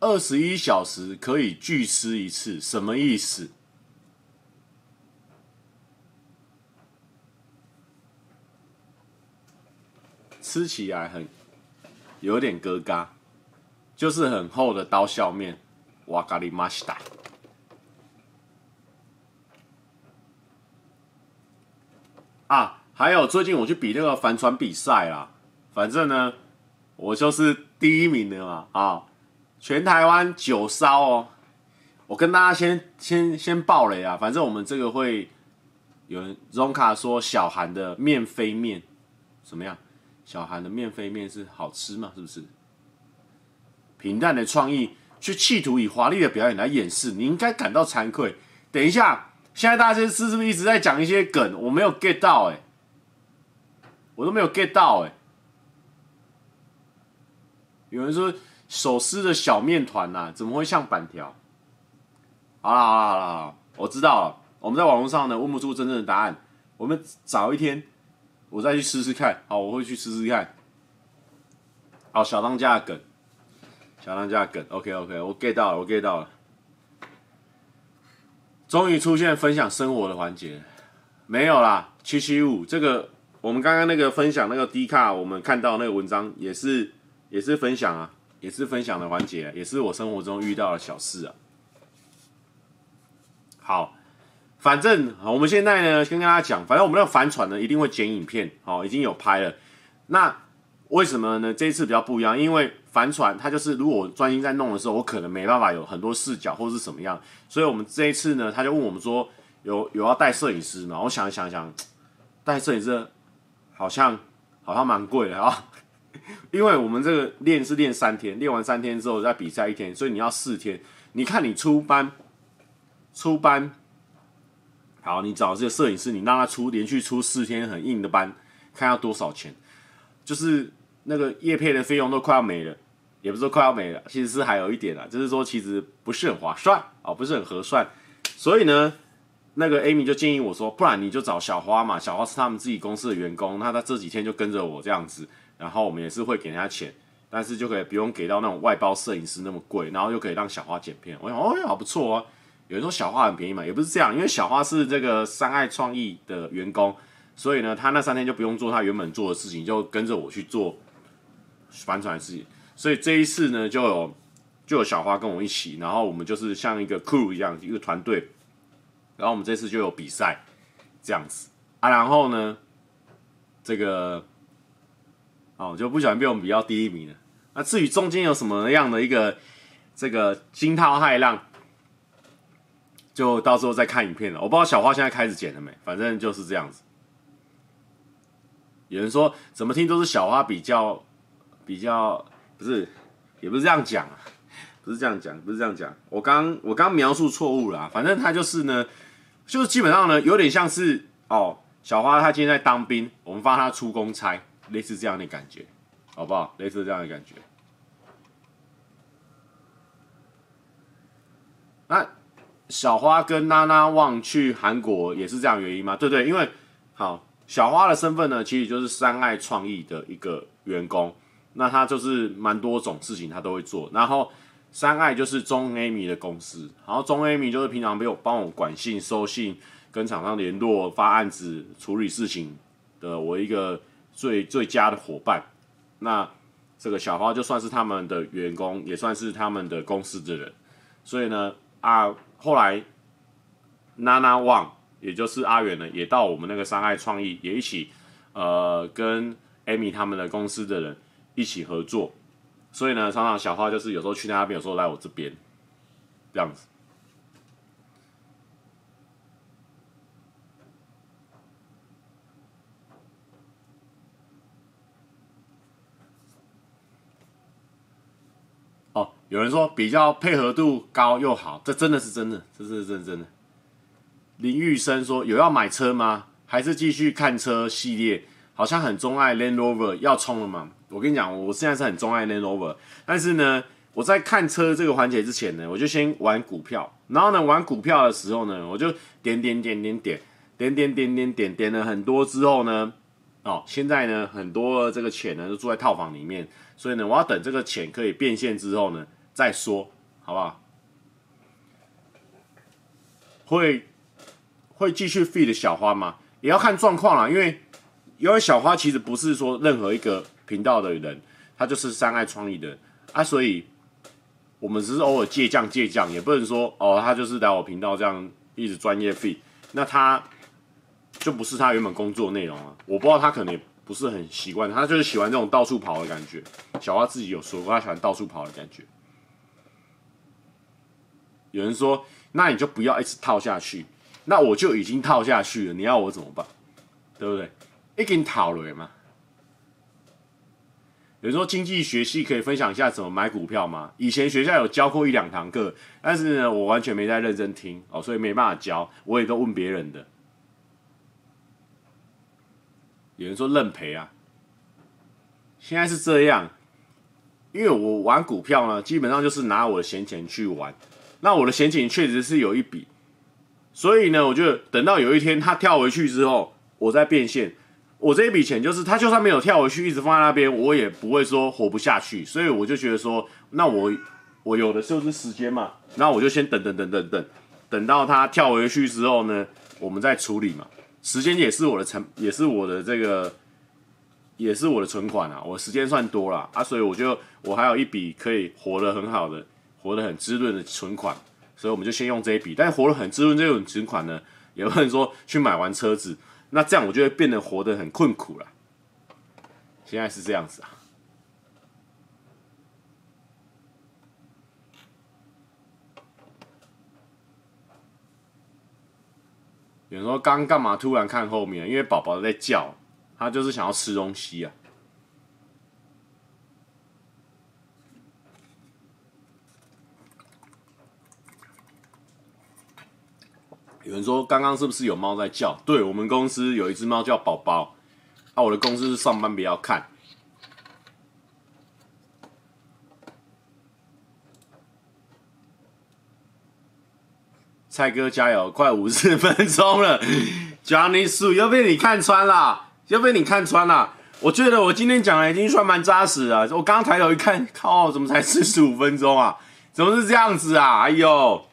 二十一小时可以拒吃一次，什么意思？吃起来很有点疙瘩，就是很厚的刀削面，哇咖喱玛西达啊！还有最近我去比那个帆船比赛啦，反正呢，我就是第一名的嘛啊！全台湾九烧哦，我跟大家先先先爆雷啊！反正我们这个会有人 Ronka 说小韩的面飞面怎么样？小韩的面飞面是好吃吗？是不是？平淡的创意却企图以华丽的表演来掩饰，你应该感到惭愧。等一下，现在大家是是不是一直在讲一些梗？我没有 get 到哎、我都没有 get 到哎、有人说手撕的小面团呐，怎么会像板条？好了好了好了，我知道了。我们在网络上呢问不出真正的答案，我们找一天。我再去试试看，好，我会去试试看。好，小当家的梗，小当家的梗，OK OK，我 get 到了，我 get 到了。终于出现分享生活的环节，没有啦，七七五这个，我们刚刚那个分享那个 D 卡，我们看到那个文章也是也是分享啊，也是分享的环节，也是我生活中遇到的小事啊。好。反正我们现在呢，先跟大家讲，反正我们那个帆船呢，一定会剪影片，好，已经有拍了。那为什么呢？这一次比较不一样，因为帆船它就是，如果我专心在弄的时候，我可能没办法有很多视角或是什么样，所以我们这一次呢，他就问我们说，有有要带摄影师吗？我想想想，带摄影师好像好像蛮贵的啊，因为我们这个练是练三天，练完三天之后再比赛一天，所以你要四天。你看你出班，出班。好，你找这个摄影师，你让他出连续出四天很硬的班，看要多少钱？就是那个叶配的费用都快要没了，也不是说快要没了，其实是还有一点啦，就是说其实不是很划算哦，不是很合算。所以呢，那个 Amy 就建议我说，不然你就找小花嘛，小花是他们自己公司的员工，那他这几天就跟着我这样子，然后我们也是会给人家钱，但是就可以不用给到那种外包摄影师那么贵，然后又可以让小花剪片。我想，哦，好不错哦。有人说小花很便宜嘛，也不是这样，因为小花是这个三爱创意的员工，所以呢，他那三天就不用做他原本做的事情，就跟着我去做帆船的事情。所以这一次呢，就有就有小花跟我一起，然后我们就是像一个 crew 一样，一个团队。然后我们这次就有比赛这样子啊，然后呢，这个哦就不小心被我们比较第一名了。那至于中间有什么样的一个这个惊涛骇浪？就到时候再看影片了。我不知道小花现在开始剪了没，反正就是这样子。有人说怎么听都是小花比较比较，不是，也不是这样讲，不是这样讲，不是这样讲。我刚我刚描述错误了啊，反正他就是呢，就是基本上呢，有点像是哦，小花她今天在当兵，我们帮她出公差，类似这样的感觉，好不好？类似这样的感觉。那。小花跟娜娜旺去韩国也是这样原因吗？对对，因为好小花的身份呢，其实就是三爱创意的一个员工。那他就是蛮多种事情他都会做。然后三爱就是中 Amy 的公司，然后中 Amy 就是平常没有帮我管信、收信、跟厂商联络、发案子、处理事情的我一个最最佳的伙伴。那这个小花就算是他们的员工，也算是他们的公司的人。所以呢，啊，后来娜娜旺，也就是阿远呢，也到我们那个商爱创意，也一起呃跟 Amy 他们的公司的人一起合作。所以呢，常常小花就是有时候去那边，有时候来我这边，这样子。哦，有人说比较配合度高又好，这真的是真的，这是真的真的。林玉生说有要买车吗？还是继续看车系列？好像很钟爱 Land Rover，要冲了吗？我跟你讲，我现在是很钟爱 Land Rover，但是呢，我在看车这个环节之前呢，我就先玩股票，然后呢，玩股票的时候呢，我就点点点点点点点点点点点点了很多之后呢，哦，现在呢，很多这个钱呢都住在套房里面，所以呢，我要等这个钱可以变现之后呢再说，好不好？会会继续 feed 小花吗？也要看状况啦，因为因为小花其实不是说任何一个。频道的人，他就是三爱创意的啊，所以我们只是偶尔借将借将，也不能说哦，他就是来我频道这样一直专业 feed，那他就不是他原本工作内容啊。我不知道他可能也不是很习惯，他就是喜欢这种到处跑的感觉。小花自己有说过，他喜欢到处跑的感觉。有人说，那你就不要一直套下去，那我就已经套下去了，你要我怎么办？对不对？已经套了嘛。有人说经济学系可以分享一下怎么买股票吗？以前学校有教过一两堂课，但是呢，我完全没在认真听哦，所以没办法教，我也都问别人的。有人说认赔啊，现在是这样，因为我玩股票呢，基本上就是拿我的闲钱去玩，那我的闲钱确实是有一笔，所以呢，我就等到有一天它跳回去之后，我再变现。我这一笔钱就是，他就算没有跳回去，一直放在那边，我也不会说活不下去。所以我就觉得说，那我我有的就是时间嘛，那我就先等等等等等，等到他跳回去之后呢，我们再处理嘛。时间也是我的成，也是我的这个，也是我的存款啊。我时间算多了啊，所以我就我还有一笔可以活得很好的、活得很滋润的存款，所以我们就先用这一笔。但是活得很滋润这种存款呢，也不能说去买完车子。那这样我就会变得活得很困苦了。现在是这样子啊。有人说刚干嘛突然看后面？因为宝宝在叫，他就是想要吃东西啊。有人说刚刚是不是有猫在叫？对，我们公司有一只猫叫宝宝。啊，我的公司是上班不要看。蔡哥加油，快五十分钟了。Johnny Su 又被你看穿了，又被你看穿了。我觉得我今天讲的已经算蛮扎实了。我刚刚抬头一看，靠，怎么才四十五分钟啊？怎么是这样子啊？哎呦！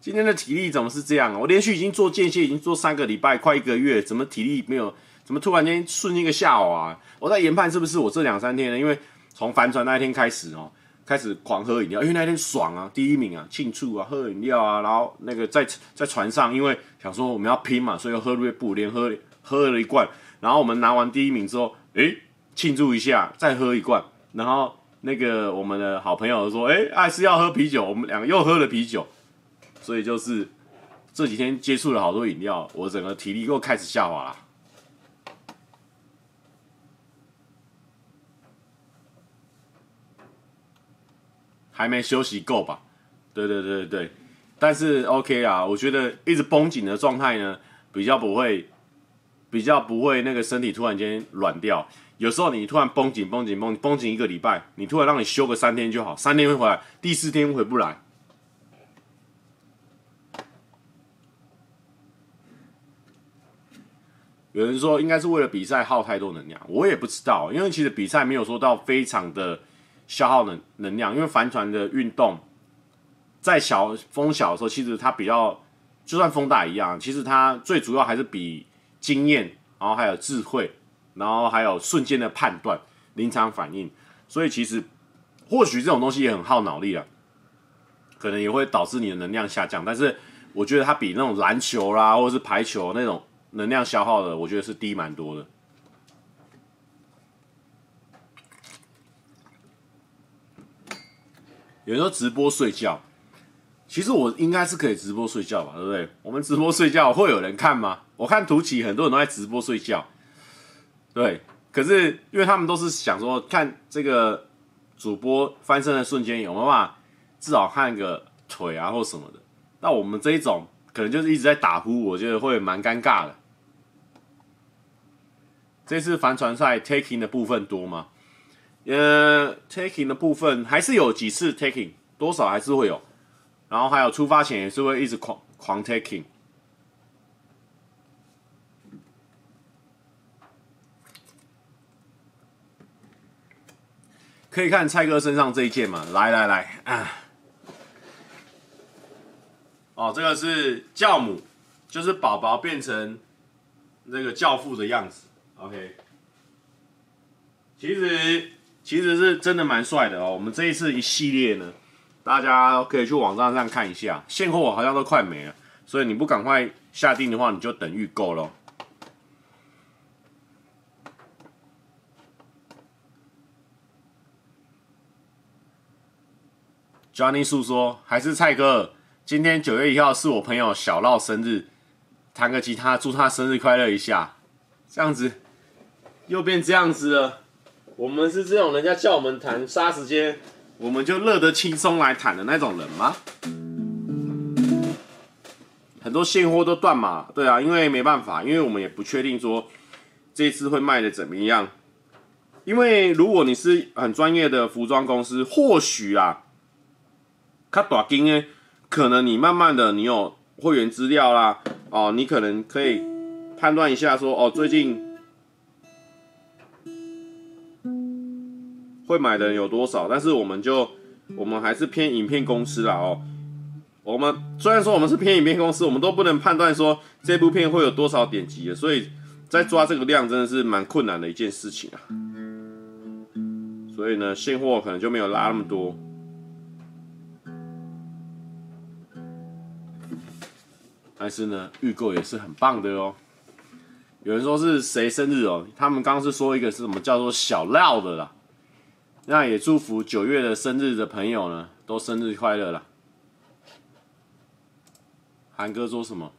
今天的体力怎么是这样啊？我连续已经做间歇，已经做三个礼拜，快一个月，怎么体力没有？怎么突然间顺一个下滑啊？我在研判是不是我这两三天呢？因为从帆船那一天开始哦，开始狂喝饮料，因为那天爽啊，第一名啊，庆祝啊，喝饮料啊，然后那个在在船上，因为想说我们要拼嘛，所以喝瑞布，连喝喝了一罐，然后我们拿完第一名之后，诶，庆祝一下，再喝一罐，然后那个我们的好朋友说，诶，还是要喝啤酒，我们两个又喝了啤酒。所以就是这几天接触了好多饮料，我整个体力又开始下滑了，还没休息够吧？对对对对，但是 OK 啊，我觉得一直绷紧的状态呢，比较不会，比较不会那个身体突然间软掉。有时候你突然绷紧绷紧绷绷紧一个礼拜，你突然让你休个三天就好，三天会回来，第四天回不来。有人说应该是为了比赛耗太多能量，我也不知道，因为其实比赛没有说到非常的消耗能能量，因为帆船的运动在小风小的时候，其实它比较就算风大一样，其实它最主要还是比经验，然后还有智慧，然后还有瞬间的判断、临场反应，所以其实或许这种东西也很耗脑力啊，可能也会导致你的能量下降，但是我觉得它比那种篮球啦或者是排球那种。能量消耗的，我觉得是低蛮多的。有时候直播睡觉，其实我应该是可以直播睡觉吧，对不对？我们直播睡觉会有人看吗？我看图奇很多人都在直播睡觉，对。可是因为他们都是想说看这个主播翻身的瞬间有没有办法，至少看个腿啊或什么的。那我们这一种可能就是一直在打呼，我觉得会蛮尴尬的。这次帆船赛 taking 的部分多吗？呃，taking 的部分还是有几次 taking，多少还是会有。然后还有出发前也是会一直狂狂 taking。可以看蔡哥身上这一件嘛？来来来啊！哦，这个是教母，就是宝宝变成那个教父的样子。OK，其实其实是真的蛮帅的哦。我们这一次一系列呢，大家可以去网站上看一下，现货好像都快没了，所以你不赶快下定的话，你就等预购咯。Johnny 诉说，还是蔡哥，今天九月一号是我朋友小绕生日，弹个吉他祝他生日快乐一下，这样子。又变这样子了，我们是这种人家叫我们谈杀时间，我们就乐得轻松来谈的那种人吗？很多现货都断码，对啊，因为没办法，因为我们也不确定说这次会卖的怎么样。因为如果你是很专业的服装公司，或许啊，卡大金呢，可能你慢慢的你有会员资料啦，哦，你可能可以判断一下说，哦，最近。会买的人有多少？但是我们就我们还是偏影片公司啦哦。我们虽然说我们是偏影片公司，我们都不能判断说这部片会有多少点击的，所以在抓这个量真的是蛮困难的一件事情啊。所以呢，现货可能就没有拉那么多。但是呢，预购也是很棒的哦。有人说是谁生日哦？他们刚刚是说一个是什么叫做小廖的啦。那也祝福九月的生日的朋友呢，都生日快乐啦！韩哥说什么？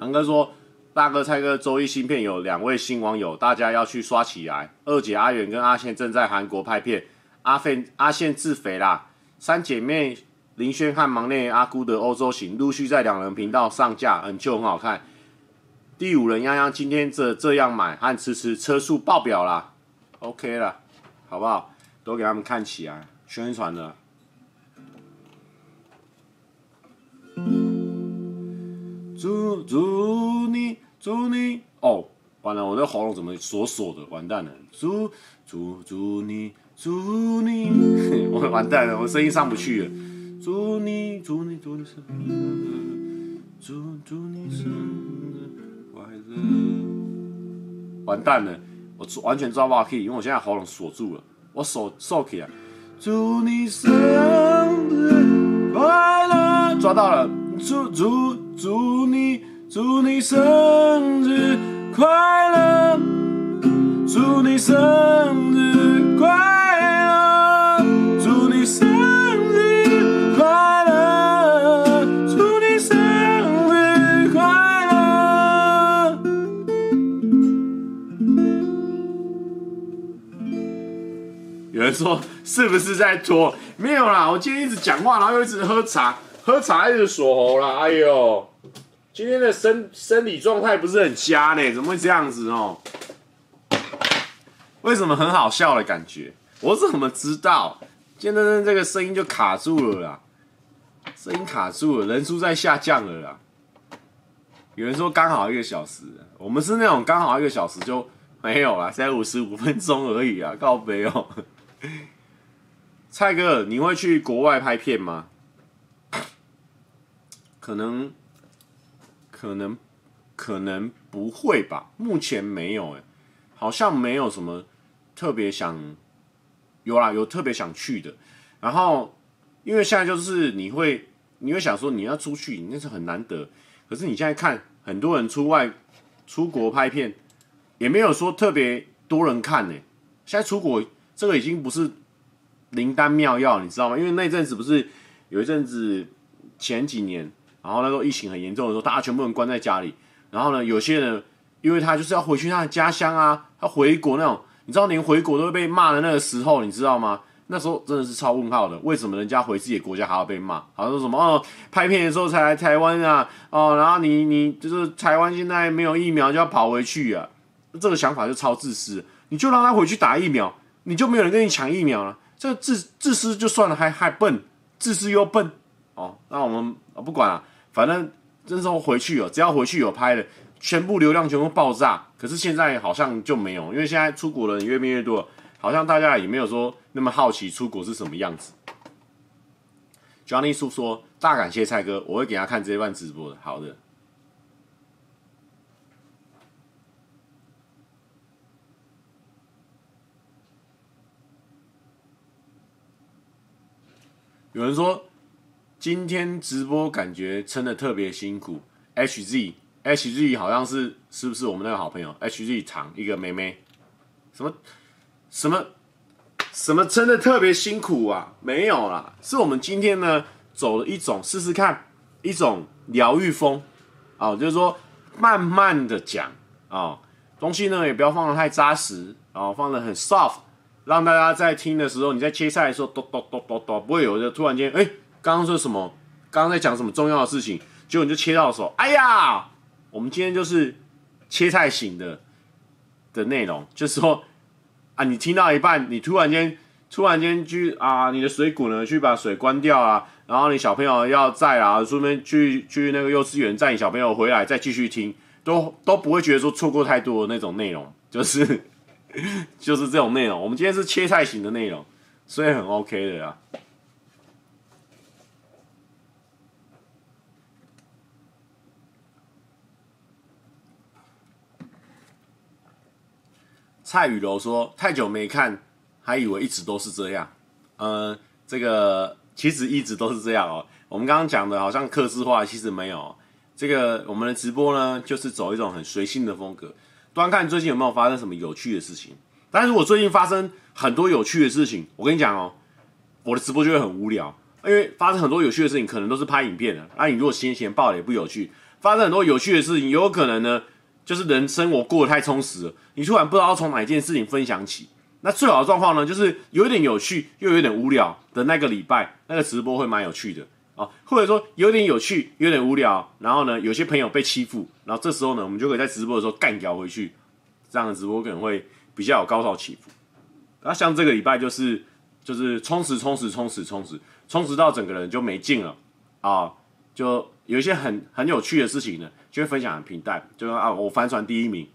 韩哥说：“大哥、蔡哥，周一新片有两位新网友，大家要去刷起来。二姐阿远跟阿宪正在韩国拍片，阿宪阿宪自肥啦。三姐妹林轩和忙内阿姑的欧洲行陆续在两人频道上架，很旧很好看。第五人泱泱今天这这样买和吃吃车速爆表啦，OK 了。”好不好？都给他们看起来，宣传的。祝祝你，祝你哦！完了，我的喉咙怎么锁锁的？完蛋了！祝祝祝你，祝你，我完蛋了，我声音上不去了。祝你，祝你，祝你生日，祝祝你生日快乐！完蛋了。我完全抓不到 key，因为我现在喉咙锁住了，我手收起来。祝你生日快乐，抓到了。祝祝祝你祝你生日快乐，祝你生日说是不是在拖？没有啦，我今天一直讲话，然后又一直喝茶。喝茶一直锁喉了，哎呦，今天的生生理状态不是很佳呢，怎么会这样子哦？为什么很好笑的感觉？我怎么知道？今天这个声音就卡住了啦，声音卡住了，人数在下降了啦。有人说刚好一个小时，我们是那种刚好一个小时就没有了，才五十五分钟而已啊，告别哦。蔡哥，你会去国外拍片吗？可能，可能，可能不会吧。目前没有，哎，好像没有什么特别想，有啦，有特别想去的。然后，因为现在就是你会，你会想说你要出去，那是很难得。可是你现在看很多人出外出国拍片，也没有说特别多人看呢。现在出国这个已经不是灵丹妙药，你知道吗？因为那阵子不是有一阵子前几年，然后那时候疫情很严重的时候，大家全部人关在家里。然后呢，有些人因为他就是要回去他的家乡啊，他回国那种，你知道连回国都会被骂的那个时候，你知道吗？那时候真的是超问号的，为什么人家回自己的国家还要被骂？好像说什么哦，拍片的时候才来台湾啊，哦，然后你你就是台湾现在没有疫苗就要跑回去啊，这个想法就超自私。你就让他回去打疫苗，你就没有人跟你抢疫苗了。这自自私就算了，还还笨，自私又笨哦。那我们不管了，反正这时候回去哦，只要回去有拍的，全部流量全部爆炸。可是现在好像就没有，因为现在出国的人越变越多。好像大家也没有说那么好奇出国是什么样子。Johnny 叔说：“大感谢蔡哥，我会给他看这一段直播的。”好的。有人说今天直播感觉撑得特别辛苦。HZ HZ 好像是是不是我们那个好朋友？HZ 长一个妹妹，什么？什么什么真的特别辛苦啊？没有啦，是我们今天呢走了一种试试看一种疗愈风啊、哦，就是说慢慢的讲啊、哦，东西呢也不要放得太扎实啊、哦，放得很 soft，让大家在听的时候，你在切菜的时候，咚咚咚咚咚，不会有的突然间，哎，刚刚说什么？刚刚在讲什么重要的事情？结果你就切到手，哎呀，我们今天就是切菜型的的内容，就是说。啊！你听到一半，你突然间突然间去啊，你的水壶呢，去把水关掉啊，然后你小朋友要在啊，顺便去去那个幼稚园载你小朋友回来，再继续听，都都不会觉得说错过太多的那种内容，就是 就是这种内容。我们今天是切菜型的内容，所以很 OK 的啊。蔡雨柔说：“太久没看，还以为一直都是这样。呃，这个其实一直都是这样哦。我们刚刚讲的好像客制化，其实没有。这个我们的直播呢，就是走一种很随性的风格，端看最近有没有发生什么有趣的事情。但是如果最近发生很多有趣的事情，我跟你讲哦，我的直播就会很无聊，因为发生很多有趣的事情，可能都是拍影片的。那、啊、你如果闲闲爆了也不有趣，发生很多有趣的事情，有可能呢。”就是人生活过得太充实了，你突然不知道从哪一件事情分享起。那最好的状况呢，就是有一点有趣又有点无聊的那个礼拜，那个直播会蛮有趣的或者说有点有趣，有点无聊，然后呢，有些朋友被欺负，然后这时候呢，我们就可以在直播的时候干掉回去，这样的直播可能会比较有高潮起伏。那像这个礼拜就是就是充实充实充实充实充实到整个人就没劲了啊，就有一些很很有趣的事情呢。就会分享很平淡，就说啊，我帆船第一名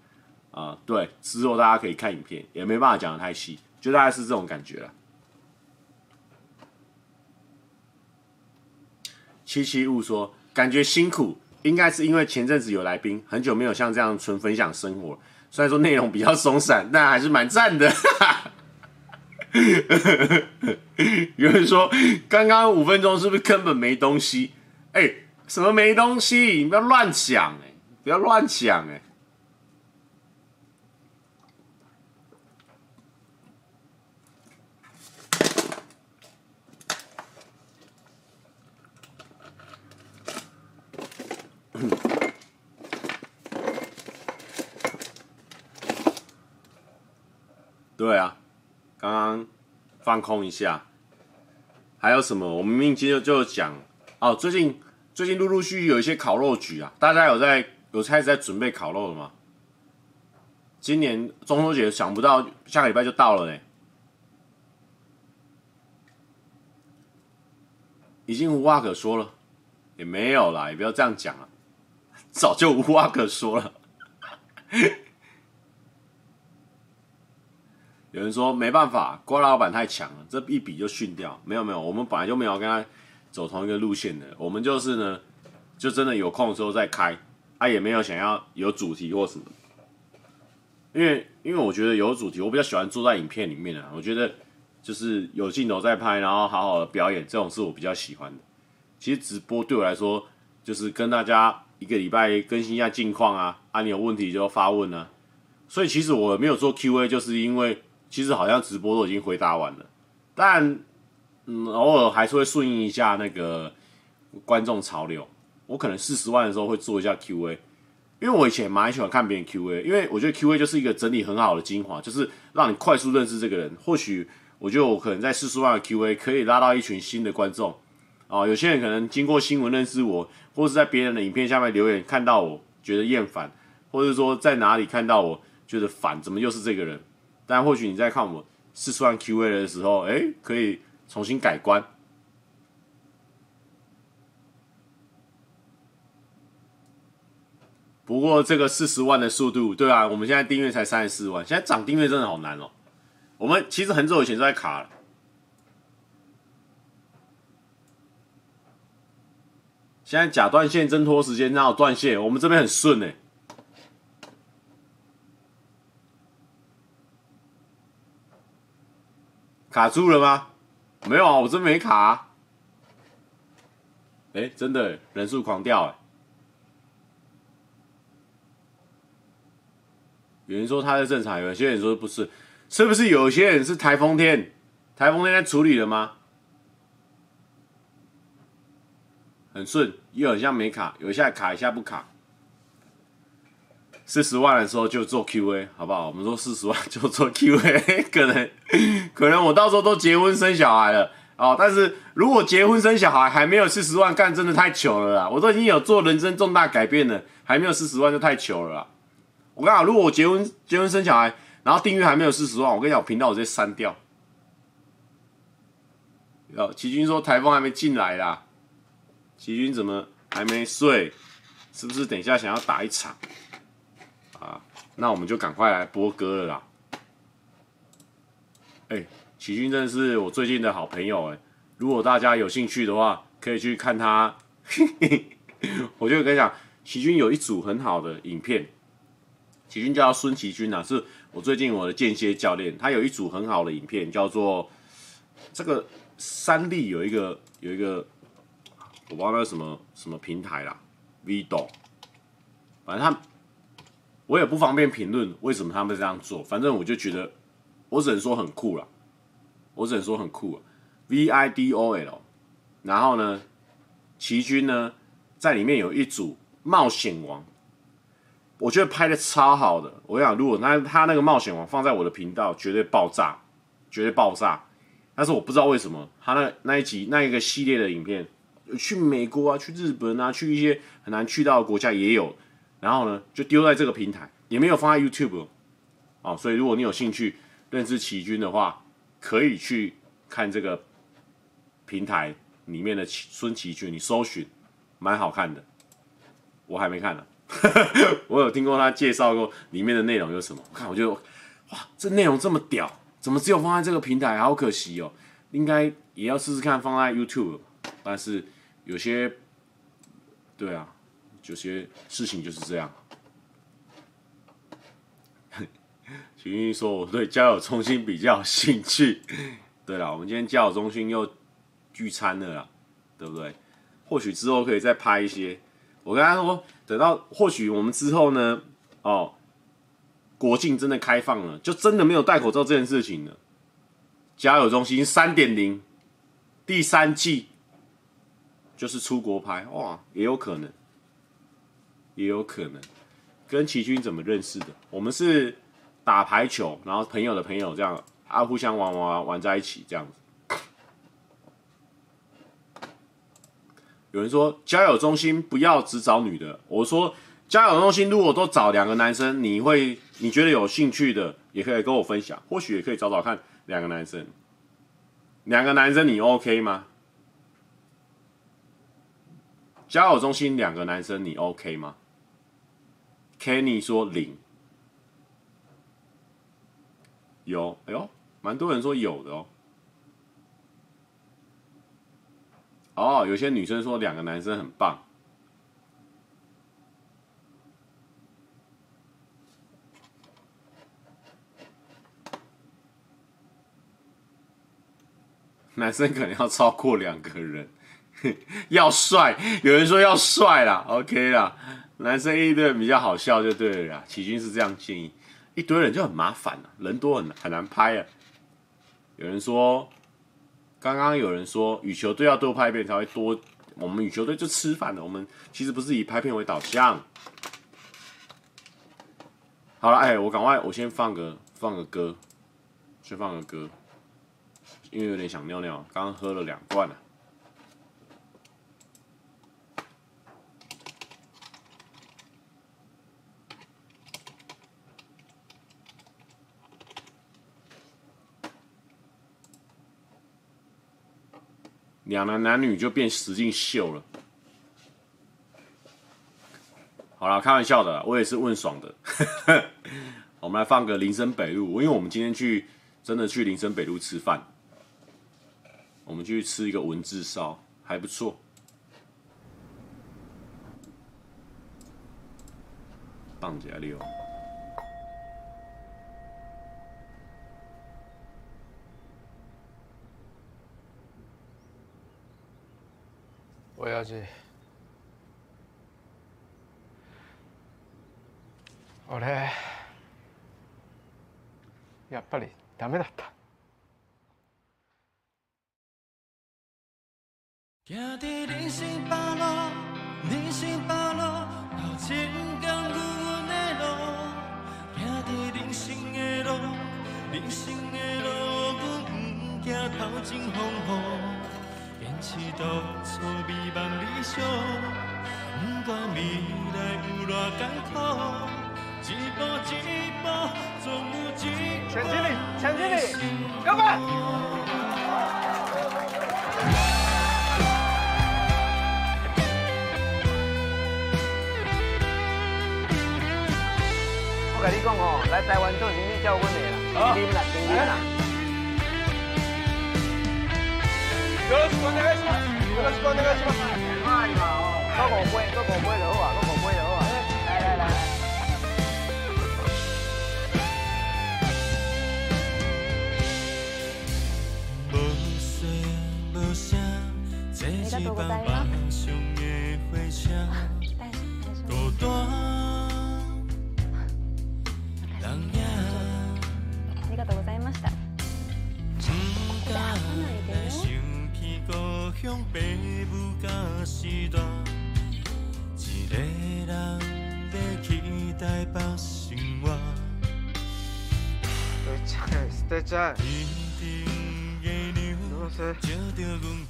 啊、对，之后大家可以看影片，也没办法讲的太细，就大概是这种感觉了。七七雾说，感觉辛苦，应该是因为前阵子有来宾，很久没有像这样纯分享生活，虽然说内容比较松散，但还是蛮赞的。有人说，刚刚五分钟是不是根本没东西？哎、什么没东西？你不要乱讲哎！不要乱讲哎！对啊，刚刚放空一下。还有什么？我们明明今天就讲哦，最近。最近陆陆续续有一些烤肉局啊，大家有在有开始在准备烤肉了吗？今年中秋节想不到下个礼拜就到了呢，已经无话可说了，也没有啦，也不要这样讲了，早就无话可说了。有人说没办法，郭老板太强了，这一比就逊掉。没有没有，我们本来就没有跟他走同一个路线的。我们就是呢，就真的有空的时候再开，他、啊、也没有想要有主题或什么。因为因为我觉得有主题，我比较喜欢坐在影片里面啊。我觉得就是有镜头在拍，然后好好的表演，这种是我比较喜欢的。其实直播对我来说，就是跟大家一个礼拜更新一下近况啊，啊，你有问题就发问啊。所以其实我没有做 Q&A，就是因为。其实好像直播都已经回答完了，但嗯，偶尔还是会顺应一下那个观众潮流。我可能四十万的时候会做一下 Q&A，因为我以前蛮喜欢看别人 Q&A，因为我觉得 Q&A 就是一个整理很好的精华，就是让你快速认识这个人。或许我觉得我可能在四十万的 Q&A 可以拉到一群新的观众啊。有些人可能经过新闻认识我，或是在别人的影片下面留言看到我觉得厌烦，或者说在哪里看到我觉得烦，怎么又是这个人？但或许你在看我们四十万 QA 的时候，哎、可以重新改观。不过这个四十万的速度，对啊，我们现在订阅才三十四万，现在涨订阅真的好难哦。我们其实很久以前就在卡了，现在假断线真拖时间，哪有断线？我们这边很顺哎。卡住了吗？没有啊，我真没卡啊。哎，真的人数狂掉哎。有人说他在正常，有些人说不是，是不是有些人是台风天？台风天在处理了吗？很顺，又很像没卡，有一下卡一下不卡。四十万的时候就做 QA，好不好？我们说四十万就做 QA，可能可能我到时候都结婚生小孩了哦。但是如果结婚生小孩还没有四十万干，真的太糗了啦！我都已经有做人生重大改变了，还没有四十万就太糗了啦。我跟你讲，如果我结婚结婚生小孩，然后订阅还没有四十万，我跟你讲，我频道我直接删掉。哦，齐军说台风还没进来啦，齐军怎么还没睡？是不是等一下想要打一场？那我们就赶快来播歌了啦！哎、欸，齐军真是我最近的好朋友哎，如果大家有兴趣的话，可以去看他。我就跟你讲，齐军有一组很好的影片，齐军叫孙齐军啊，是我最近我的间歇教练，他有一组很好的影片，叫做这个三立有一个有一个，我不知道那什么什么平台啦，Vido，反正他。我也不方便评论为什么他们这样做，反正我就觉得，我只能说很酷了，我只能说很酷了，V I D O L，然后呢，齐军呢在里面有一组冒险王，我觉得拍的超好的，我想如果那他那个冒险王放在我的频道，绝对爆炸，绝对爆炸，但是我不知道为什么他那那一集那一个系列的影片，去美国啊，去日本啊，去一些很难去到的国家也有。然后呢，就丢在这个平台，也没有放在 YouTube 哦。所以如果你有兴趣认识齐军的话，可以去看这个平台里面的孙奇军，你搜寻，蛮好看的。我还没看呢，我有听过他介绍过里面的内容有什么。我看我就哇，这内容这么屌，怎么只有放在这个平台？好可惜哦，应该也要试试看放在 YouTube。但是有些，对啊。有些事情就是这样。徐云说：“我对交友中心比较有兴趣。”对了，我们今天交友中心又聚餐了啦，对不对？或许之后可以再拍一些。我跟他说，等到或许我们之后呢，哦，国境真的开放了，就真的没有戴口罩这件事情了。交友中心三点零第三季就是出国拍，哇，也有可能。也有可能跟齐军怎么认识的？我们是打排球，然后朋友的朋友这样啊，互相玩玩玩在一起这样子。有人说交友中心不要只找女的，我说交友中心如果都找两个男生，你会你觉得有兴趣的，也可以跟我分享，或许也可以找找看两个男生，两个男生你 OK 吗？交友中心两个男生你 OK 吗？Kenny 说零，有，哎呦，蛮多人说有的哦。哦，有些女生说两个男生很棒。男生可能要超过两个人，要帅。有人说要帅啦，OK 啦。男生一堆比较好笑就对了啦。启军是这样建议，一堆人就很麻烦了，人多很很难拍啊。有人说，刚刚有人说羽球队要多拍片才会多。我们羽球队就吃饭的，我们其实不是以拍片为导向。好了，哎，我赶快，我先放个放个歌，先放个歌。因为有点想尿尿，刚刚喝了两罐了。两男男女就变实境秀了。好了，开玩笑的，我也是问爽的。我们来放个林森北路，因为我们今天去真的去林森北路吃饭。我们去吃一个文字烧，还不错。棒加六。亲父，俺やっぱりダメだった。行在人生百路，人生百路，头前敢有阮的路。行在人生的路，人生的路，阮不惊头前风雨。坚持当初美梦理想，不管未来有多艰苦，一步一步，总有一个。前经理，前经理，干杯！我跟你讲哦，来台湾做生意叫阮的啦，经理啦，经理啦。よろしくお愿いします。よろしくお愿いします。哎呀哦，搁五杯，搁五杯就好啊，搁五杯就好啊。来来来。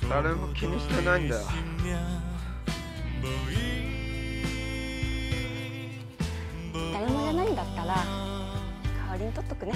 誰も気にしてないんだよ。誰もいらないんだったら代わりに取っとくね。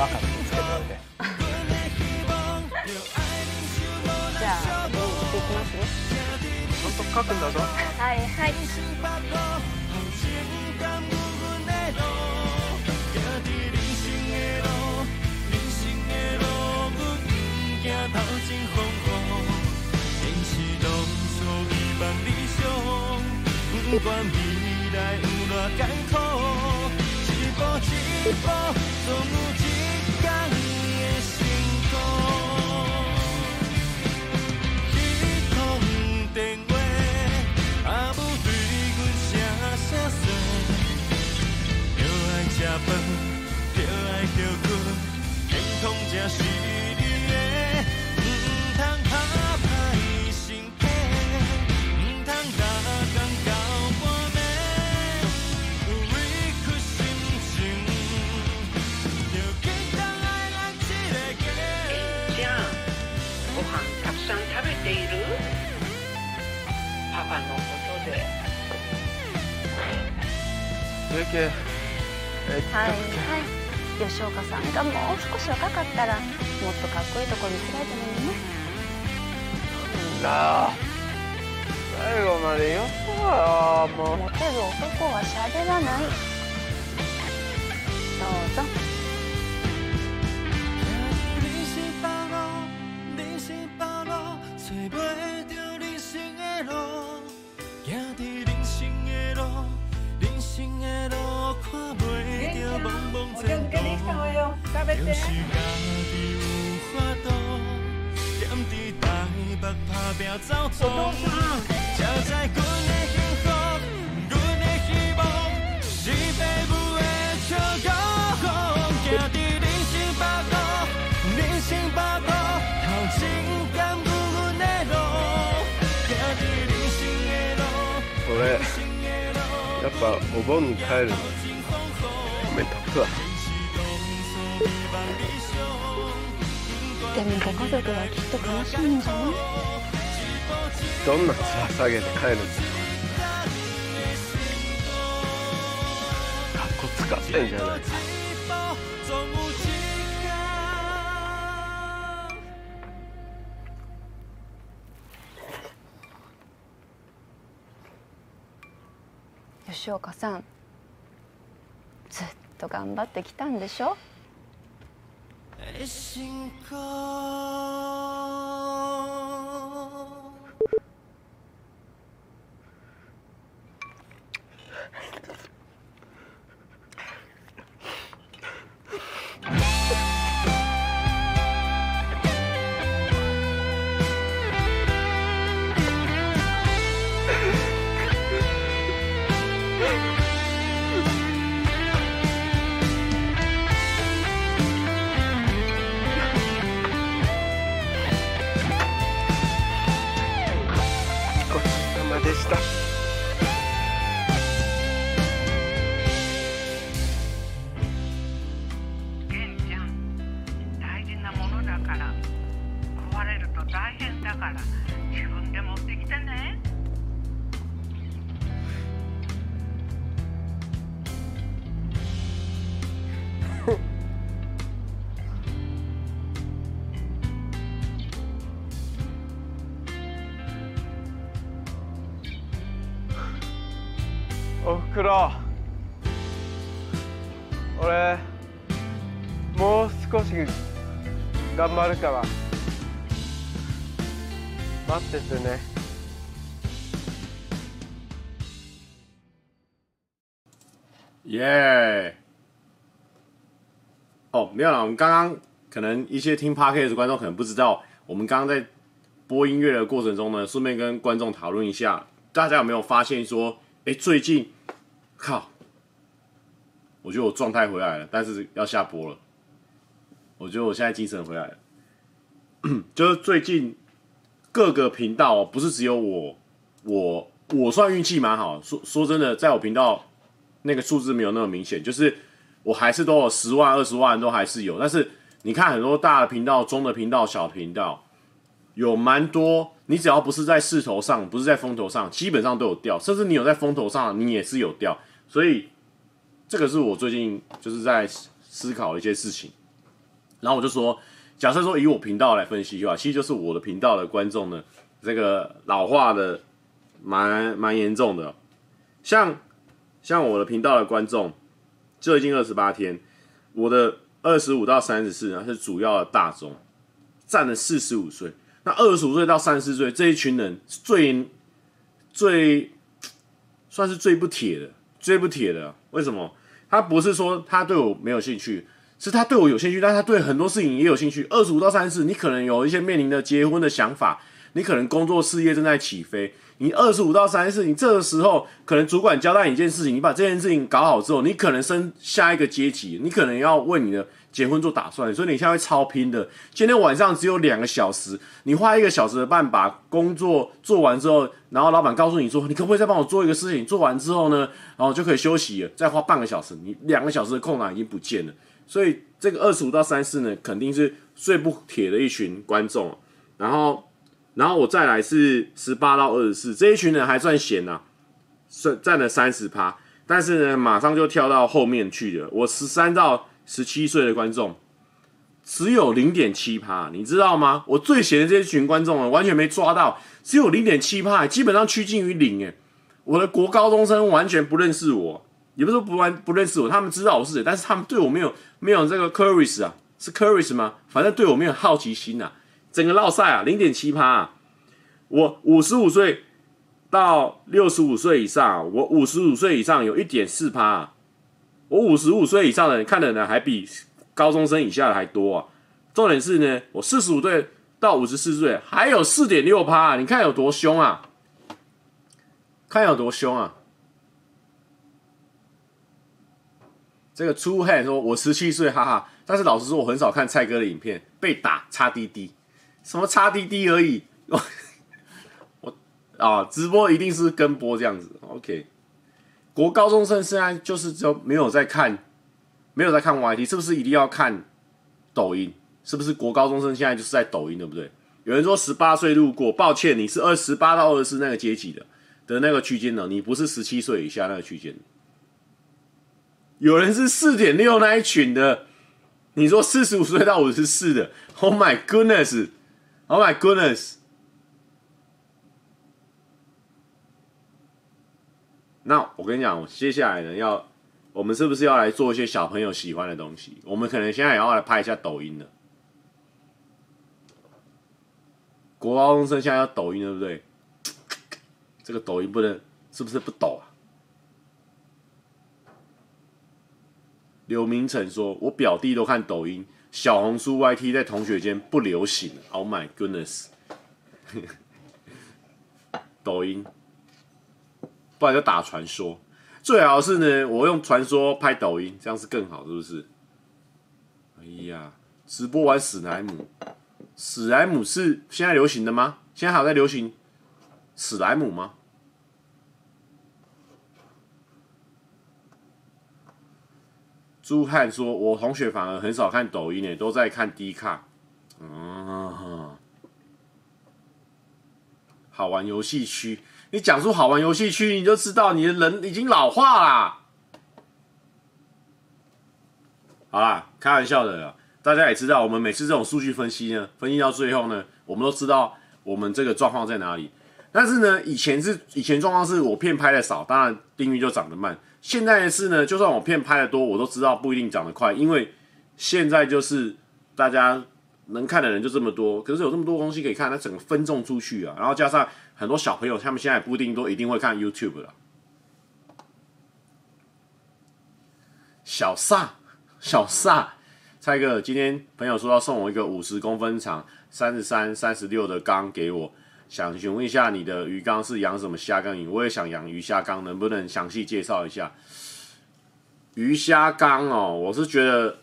あとバカ见つけておいて。じゃあ次行ってきますね。ちゃんと书くんだぞ。はいはい。不管未来有多艰苦，一步一步，总有 饭，着爱着困，健康才是你的，唔通打歹身体，唔通打工到半暝，有委屈心情，就简单来咱这个家。哎呀，我喊他上他的地路，爸爸弄不着的。这个。はい。はい。吉冈さんがもう少し若かったらもっとかっこいいところ见せられたのにね。なあ。最后までよそうよ。もうモテる男は喋らない。どうぞ的路。やっぱお盆に帰るのめんどくわ でもご家族はきっと悲しいんじゃないどんな面下げて帰るんだかっこ使ってんじゃない总有一天吉冈さんずっと顽张ってきたんでしょ？的辛顽张るから待っててね耶！哦，没有啦，我们刚刚可能一些听 Podcast 的观众可能不知道，我们刚刚在播音乐的过程中呢，顺便跟观众讨论一下，大家有没有发现说，哎，最近，靠，我觉得我状态回来了，但是要下播了，我觉得我现在精神回来了， 就是最近各个频道不是只有我，我我算运气蛮好，说说真的，在我频道。那个数字没有那么明显，就是我还是都有十万、二十万都还是有，但是你看很多大的频道、中的频道、小频道，有蛮多。你只要不是在势头上，不是在风头上，基本上都有掉，甚至你有在风头上，你也是有掉。所以这个是我最近就是在思考一些事情。然后我就说，假设说以我频道来分析的话，其实就是我的频道的观众呢，这个老化的蛮蛮严重的，像。像我的频道的观众，最近二十八天，我的二十五到三十四呢是主要的大众，占了四十五岁。那二十五岁到三十四岁这一群人是最最算是最不铁的，最不铁的。为什么？他不是说他对我没有兴趣，是他对我有兴趣，但他对很多事情也有兴趣。二十五到三十，你可能有一些面临的结婚的想法，你可能工作事业正在起飞。你二十五到三十，你这个时候可能主管交代你一件事情，你把这件事情搞好之后，你可能升下一个阶级，你可能要为你的结婚做打算，所以你现在会超拼的。今天晚上只有两个小时，你花一个小时的半把工作做完之后，然后老板告诉你说，你可不可以再帮我做一个事情？做完之后呢，然后就可以休息了，再花半个小时，你两个小时的空档已经不见了。所以这个二十五到三十呢，肯定是最不铁的一群观众。然后然后我再来是十八到二十四，这一群人还算闲呐、啊，算占了三十趴。但是呢，马上就跳到后面去了。我十三到十七岁的观众只有零点七趴，你知道吗？我最闲的这一群观众啊，完全没抓到，只有零点七趴，基本上趋近于零诶。我的国高中生完全不认识我，也不是说不完不认识我，他们知道我是谁，但是他们对我没有没有这个 curious 啊，是 curious 吗？反正对我没有好奇心啊。整个绕赛啊，零点七趴，我五十五岁。到六十五岁以上，我五十五岁以上有一点四趴，我五十五岁以上的人看的人还比高中生以下的还多啊。重点是呢，我四十五岁到五十四岁还有四点六趴，你看有多凶啊？看有多凶啊？这个出汗说，我十七岁，哈哈。但是老实说，我很少看蔡哥的影片，被打插滴滴，什么插滴滴而已。我啊，直播一定是跟播这样子，OK。国高中生现在就是就没有在看，没有在看 YT，是不是一定要看抖音？是不是国高中生现在就是在抖音，对不对？有人说十八岁路过，抱歉，你是二十八到二十四那个阶级的的那个区间呢，你不是十七岁以下那个区间。有人是四点六那一群的，你说四十五岁到五十四的，Oh my goodness，Oh my goodness。那我跟你讲，接下来呢，要我们是不是要来做一些小朋友喜欢的东西？我们可能现在也要来拍一下抖音了。国高中生现在要抖音，对不对？这个抖音不能，是不是不抖啊？刘明成说：“我表弟都看抖音，小红书、YT 在同学间不流行。”Oh my goodness！抖音。不然就打传说，最好是呢，我用传说拍抖音，这样是更好，是不是？哎呀，直播玩史莱姆，史莱姆是现在流行的吗？现在还在流行史莱姆吗？朱汉说：“我同学反而很少看抖音呢，都在看 D 卡。”嗯，好玩游戏区。你讲出好玩游戏区，你就知道你的人已经老化啦。好啦，开玩笑的啦，大家也知道，我们每次这种数据分析呢，分析到最后呢，我们都知道我们这个状况在哪里。但是呢，以前是以前状况是我片拍的少，当然订阅就涨得慢。现在是呢，就算我片拍的多，我都知道不一定涨得快，因为现在就是大家能看的人就这么多，可是有这么多东西可以看，它整个分众出去啊，然后加上。很多小朋友，他们现在不一定都一定会看 YouTube 了。小萨，小萨，蔡哥，今天朋友说要送我一个五十公分长、三十三、三十六的缸给我，想询问一下你的鱼缸是养什么虾缸鱼？我也想养鱼虾缸，能不能详细介绍一下？鱼虾缸哦，我是觉得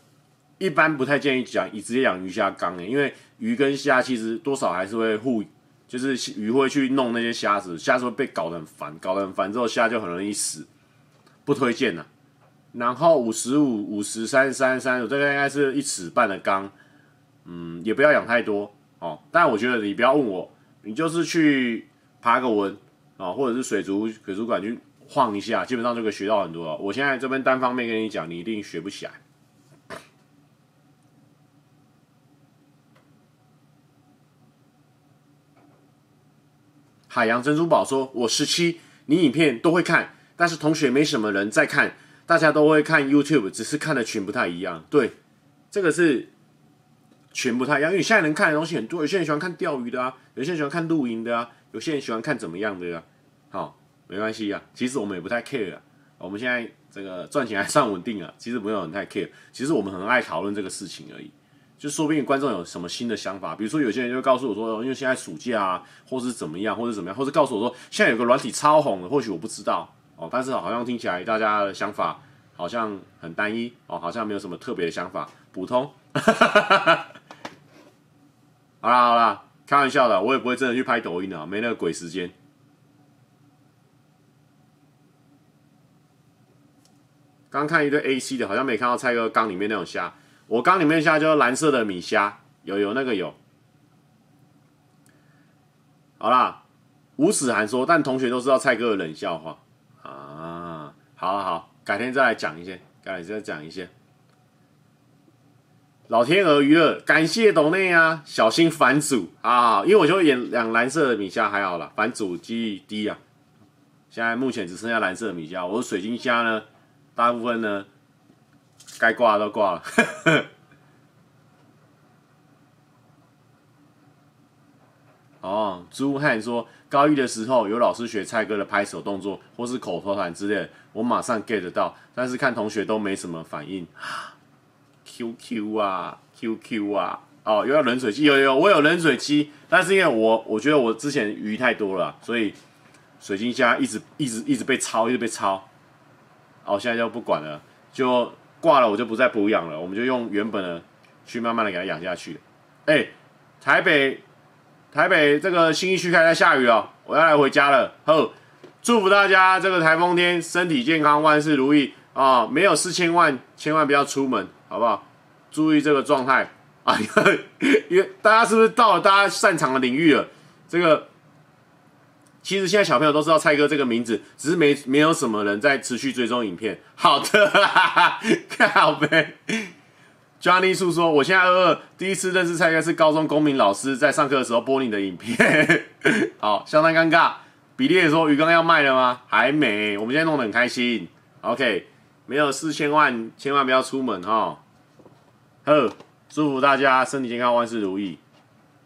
一般不太建议讲，直接养鱼虾缸诶，因为鱼跟虾其实多少还是会互。就是鱼会去弄那些虾子，虾子会被搞得很烦，搞得很烦之后，虾就很容易死，不推荐呐。然后五十五、五十、三十三、三，这个应该是一尺半的缸，嗯，也不要养太多哦。但我觉得你不要问我，你就是去爬个文啊、或者是水族水族馆去晃一下，基本上就可以学到很多了。我现在这边单方面跟你讲，你一定学不起来。海洋珍珠宝说：“我十七，你影片都会看，但是同学没什么人在看，大家都会看 YouTube，只是看的群不太一样。对，这个是全不太一样，因为你现在能看的东西很多，有些人喜欢看钓鱼的啊，有些人喜欢看露营的啊，有些人喜欢看怎么样的呀、啊。好，没关系啊，其实我们也不太 care 啊。我们现在这个赚钱还算稳定啊，其实不用很太 care。其实我们很爱讨论这个事情而已。”就说不定观众有什么新的想法，比如说有些人就会告诉我说，因为现在暑假啊，或是怎么样，或者怎么样，或者告诉我说现在有个软体超红的，或许我不知道哦，但是好像听起来大家的想法好像很单一哦，好像没有什么特别的想法，普通。好啦好啦，开玩笑的，我也不会真的去拍抖音的，没那个鬼时间。刚看一堆 AC 的，好像没看到蔡哥缸里面那种虾。我缸里面虾就是蓝色的米虾，有有那个有。好啦，无耻还说，但同学都知道蔡哥的冷笑话啊。好好好，改天再来讲一些，改天再讲一些。老天鹅娱乐，感谢董内啊，小心反祖啊！因为我就演两蓝色的米虾还好啦，反祖几率低啊。现在目前只剩下蓝色的米虾，我的水晶虾呢，大部分呢，该挂都挂了。哦，朱汉说，高一的时候有老师学蔡哥的拍手动作或是口头禅之类的，我马上 get 到，但是看同学都没什么反应。Q Q 啊，Q Q 啊，哦，又要冷水机，有有，我有冷水机，但是因为我我觉得我之前鱼太多了，所以水晶虾一直一直一直被抄，一直被抄，哦，现在就不管了，就挂了，我就不再补养了，我们就用原本的去慢慢的给它养下去。哎、台北台北这个新一区开始下雨了，我要来回家了。好，祝福大家这个台风天身体健康，万事如意啊、哦！没有四千万，千万不要出门，好不好？注意这个状态 啊，因为大家是不是到了大家擅长的领域了？这个其实现在小朋友都知道蔡哥这个名字，只是没没有什么人在持续追踪影片。好的，哈哈看好呗。Johnny 叔说，我现在二二，第一次认识蔡哥是高中公民老师在上课的时候播你的影片，好，相当尴尬。比利也说鱼缸要卖了吗？还没，我们现在弄得很开心。OK，没有四千万，千万不要出门哈。呵，祝福大家身体健康，万事如意。